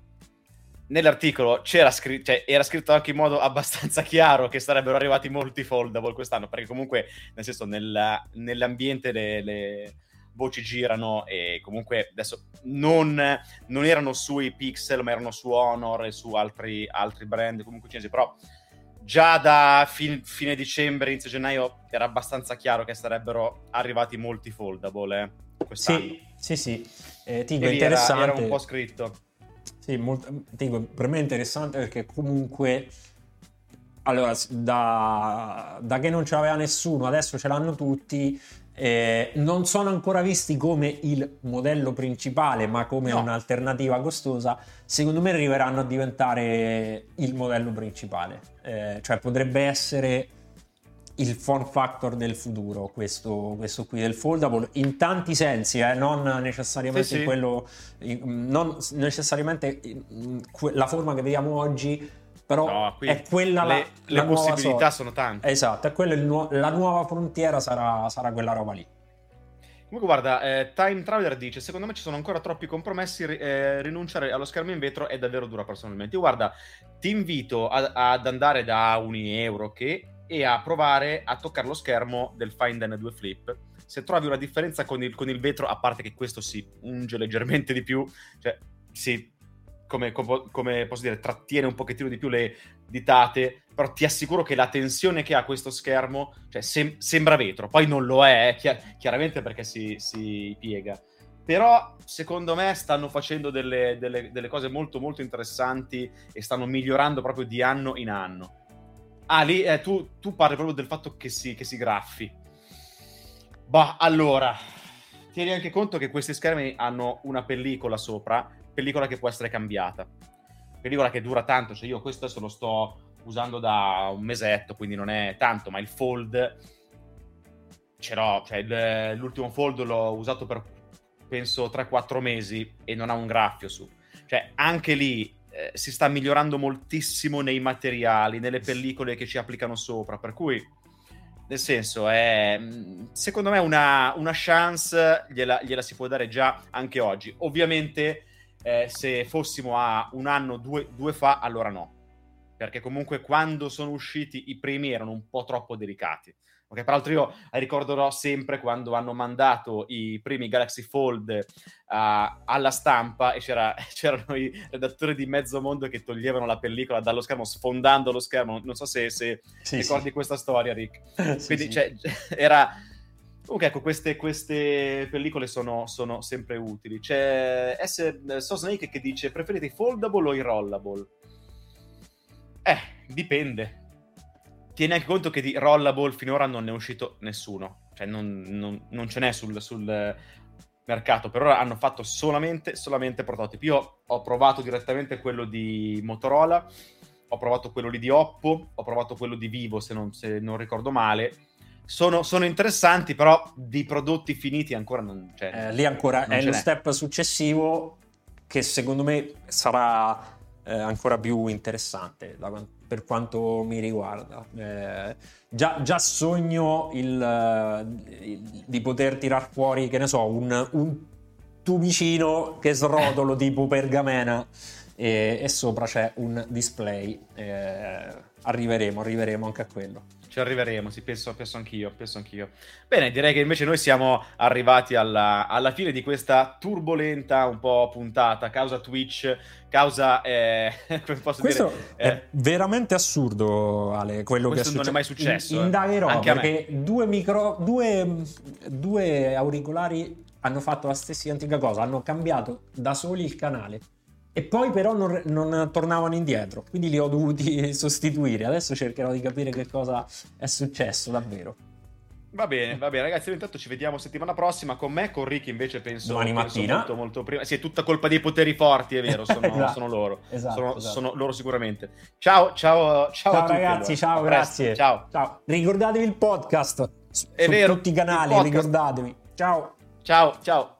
nell'articolo c'era scritto, cioè, era scritto anche in modo <laughs> abbastanza chiaro che sarebbero arrivati molti foldable quest'anno, perché comunque, nel senso, nella, nell'ambiente le, le, voci girano e comunque adesso non, non, erano sui Pixel, ma erano su Honor e su altri, altri brand comunque cinesi, però già da fin, fine dicembre, inizio gennaio era abbastanza chiaro che sarebbero arrivati molti foldable eh, quest'anno. Sì, sì, sì. Eh, tipo, interessante. Era, era un po' scritto. Sì, molto, dico, per me è interessante perché comunque allora da, da che non ce l'aveva nessuno adesso ce l'hanno tutti Eh, non sono ancora visti come il modello principale, ma come No. un'alternativa costosa. Secondo me arriveranno a diventare il modello principale. Eh, cioè potrebbe essere il form factor del futuro, questo, questo qui del foldable, in tanti sensi, eh, non necessariamente Sì, sì. quello, non necessariamente la forma che vediamo oggi, però No, è quella la, le, le la possibilità sono tante. Esatto, è quello il nuo- la nuova frontiera sarà, sarà quella roba lì. Comunque, guarda, eh, Time Traveler dice: Secondo me ci sono ancora troppi compromessi. eh, rinunciare allo schermo in vetro è davvero dura personalmente. Io, guarda, ti invito a- ad andare da Unieuro che e a provare a toccare lo schermo del Find N2 Flip. Se trovi una differenza con il, con il vetro, a parte che questo si unge leggermente di più, cioè si, come, come- posso dire, trattiene un pochettino di più le ditate, però ti assicuro che la tensione che ha questo schermo, cioè sem- sembra vetro, poi non lo è, eh, chia- chiaramente perché si, si piega. Però secondo me stanno facendo delle, delle- delle cose molto molto interessanti e stanno migliorando proprio di anno in anno. Ah, lì eh, tu, tu parli proprio del fatto che si, che si graffi. Bah, allora, tieni anche conto che questi schermi hanno una pellicola sopra, pellicola che può essere cambiata. Pellicola che dura tanto, cioè io questo adesso lo sto usando da un mesetto, quindi non è tanto, ma il fold ce l'ho, cioè il- l'ultimo fold l'ho usato per penso 3-4 mesi e non ha un graffio su. Cioè anche lì eh, si sta migliorando moltissimo nei materiali, nelle pellicole che ci applicano sopra, per cui nel senso è secondo me una, una chance gliela, gliela si può dare già anche oggi. Ovviamente eh, se fossimo a un anno, due, due fa, allora no. Perché comunque quando sono usciti i primi erano un po' troppo delicati. Ok, peraltro io ricorderò sempre quando hanno mandato i primi Galaxy Fold eh, alla stampa e c'era- <laughs> c'erano i redattori di mezzo mondo che toglievano la pellicola dallo schermo, sfondando lo schermo. Non so se, se Sì, ricordi questa storia, Rick. <laughs> sì. Quindi Sì, cioè, <laughs> era... Comunque ecco, queste, queste pellicole sono, sono sempre utili. C'è S. So Snake che dice preferite i foldable o i rollable? Eh, dipende. Tieni anche conto che di rollable finora non ne è uscito nessuno. Cioè non, non- non ce n'è sul, sul mercato. Per ora hanno fatto solamente, solamente prototipi. Io ho provato direttamente quello di Motorola, ho provato quello lì di Oppo, ho provato quello di Vivo se non, se non ricordo male. Sono, sono interessanti, però di prodotti finiti ancora non c'è. Eh, lì ancora Non è lo n'è. step successivo che secondo me sarà eh, ancora più interessante da per quanto mi riguarda. Eh, già, già sogno il, eh, il- di poter tirar fuori, che ne so, un, un tubicino che srotolo tipo pergamena e, e sopra c'è un display. Eh, arriveremo, arriveremo anche a quello. Ci arriveremo, sì, penso, penso anch'io, penso anch'io. Bene, direi che invece noi siamo arrivati alla, alla fine di questa turbolenta un po' puntata, causa Twitch, causa, eh, <laughs> Questo dire, è eh, veramente assurdo, Ale. Quello che non è mai successo, eh. Indagherò Anche perché due, micro, due, due auricolari hanno fatto la stessa identica cosa. Hanno cambiato da soli il canale e poi però non, non tornavano indietro. Quindi li ho dovuti <laughs> sostituire. Adesso cercherò di capire che cosa è successo davvero. Va bene, va bene, ragazzi. Intanto ci vediamo settimana prossima con me, con Ricky invece penso, Domani penso mattina. molto, molto prima. Sì, è tutta colpa dei poteri forti, è vero, sono, <laughs> Esatto. sono loro. Esatto, sono, esatto. sono loro sicuramente. Ciao, ciao, ciao, Ciao, a tutti. ragazzi, allora. ciao, grazie. Ciao. ciao. Ricordatevi il podcast su È su vero, tutti i canali, ricordatevi. Ciao. Ciao, ciao.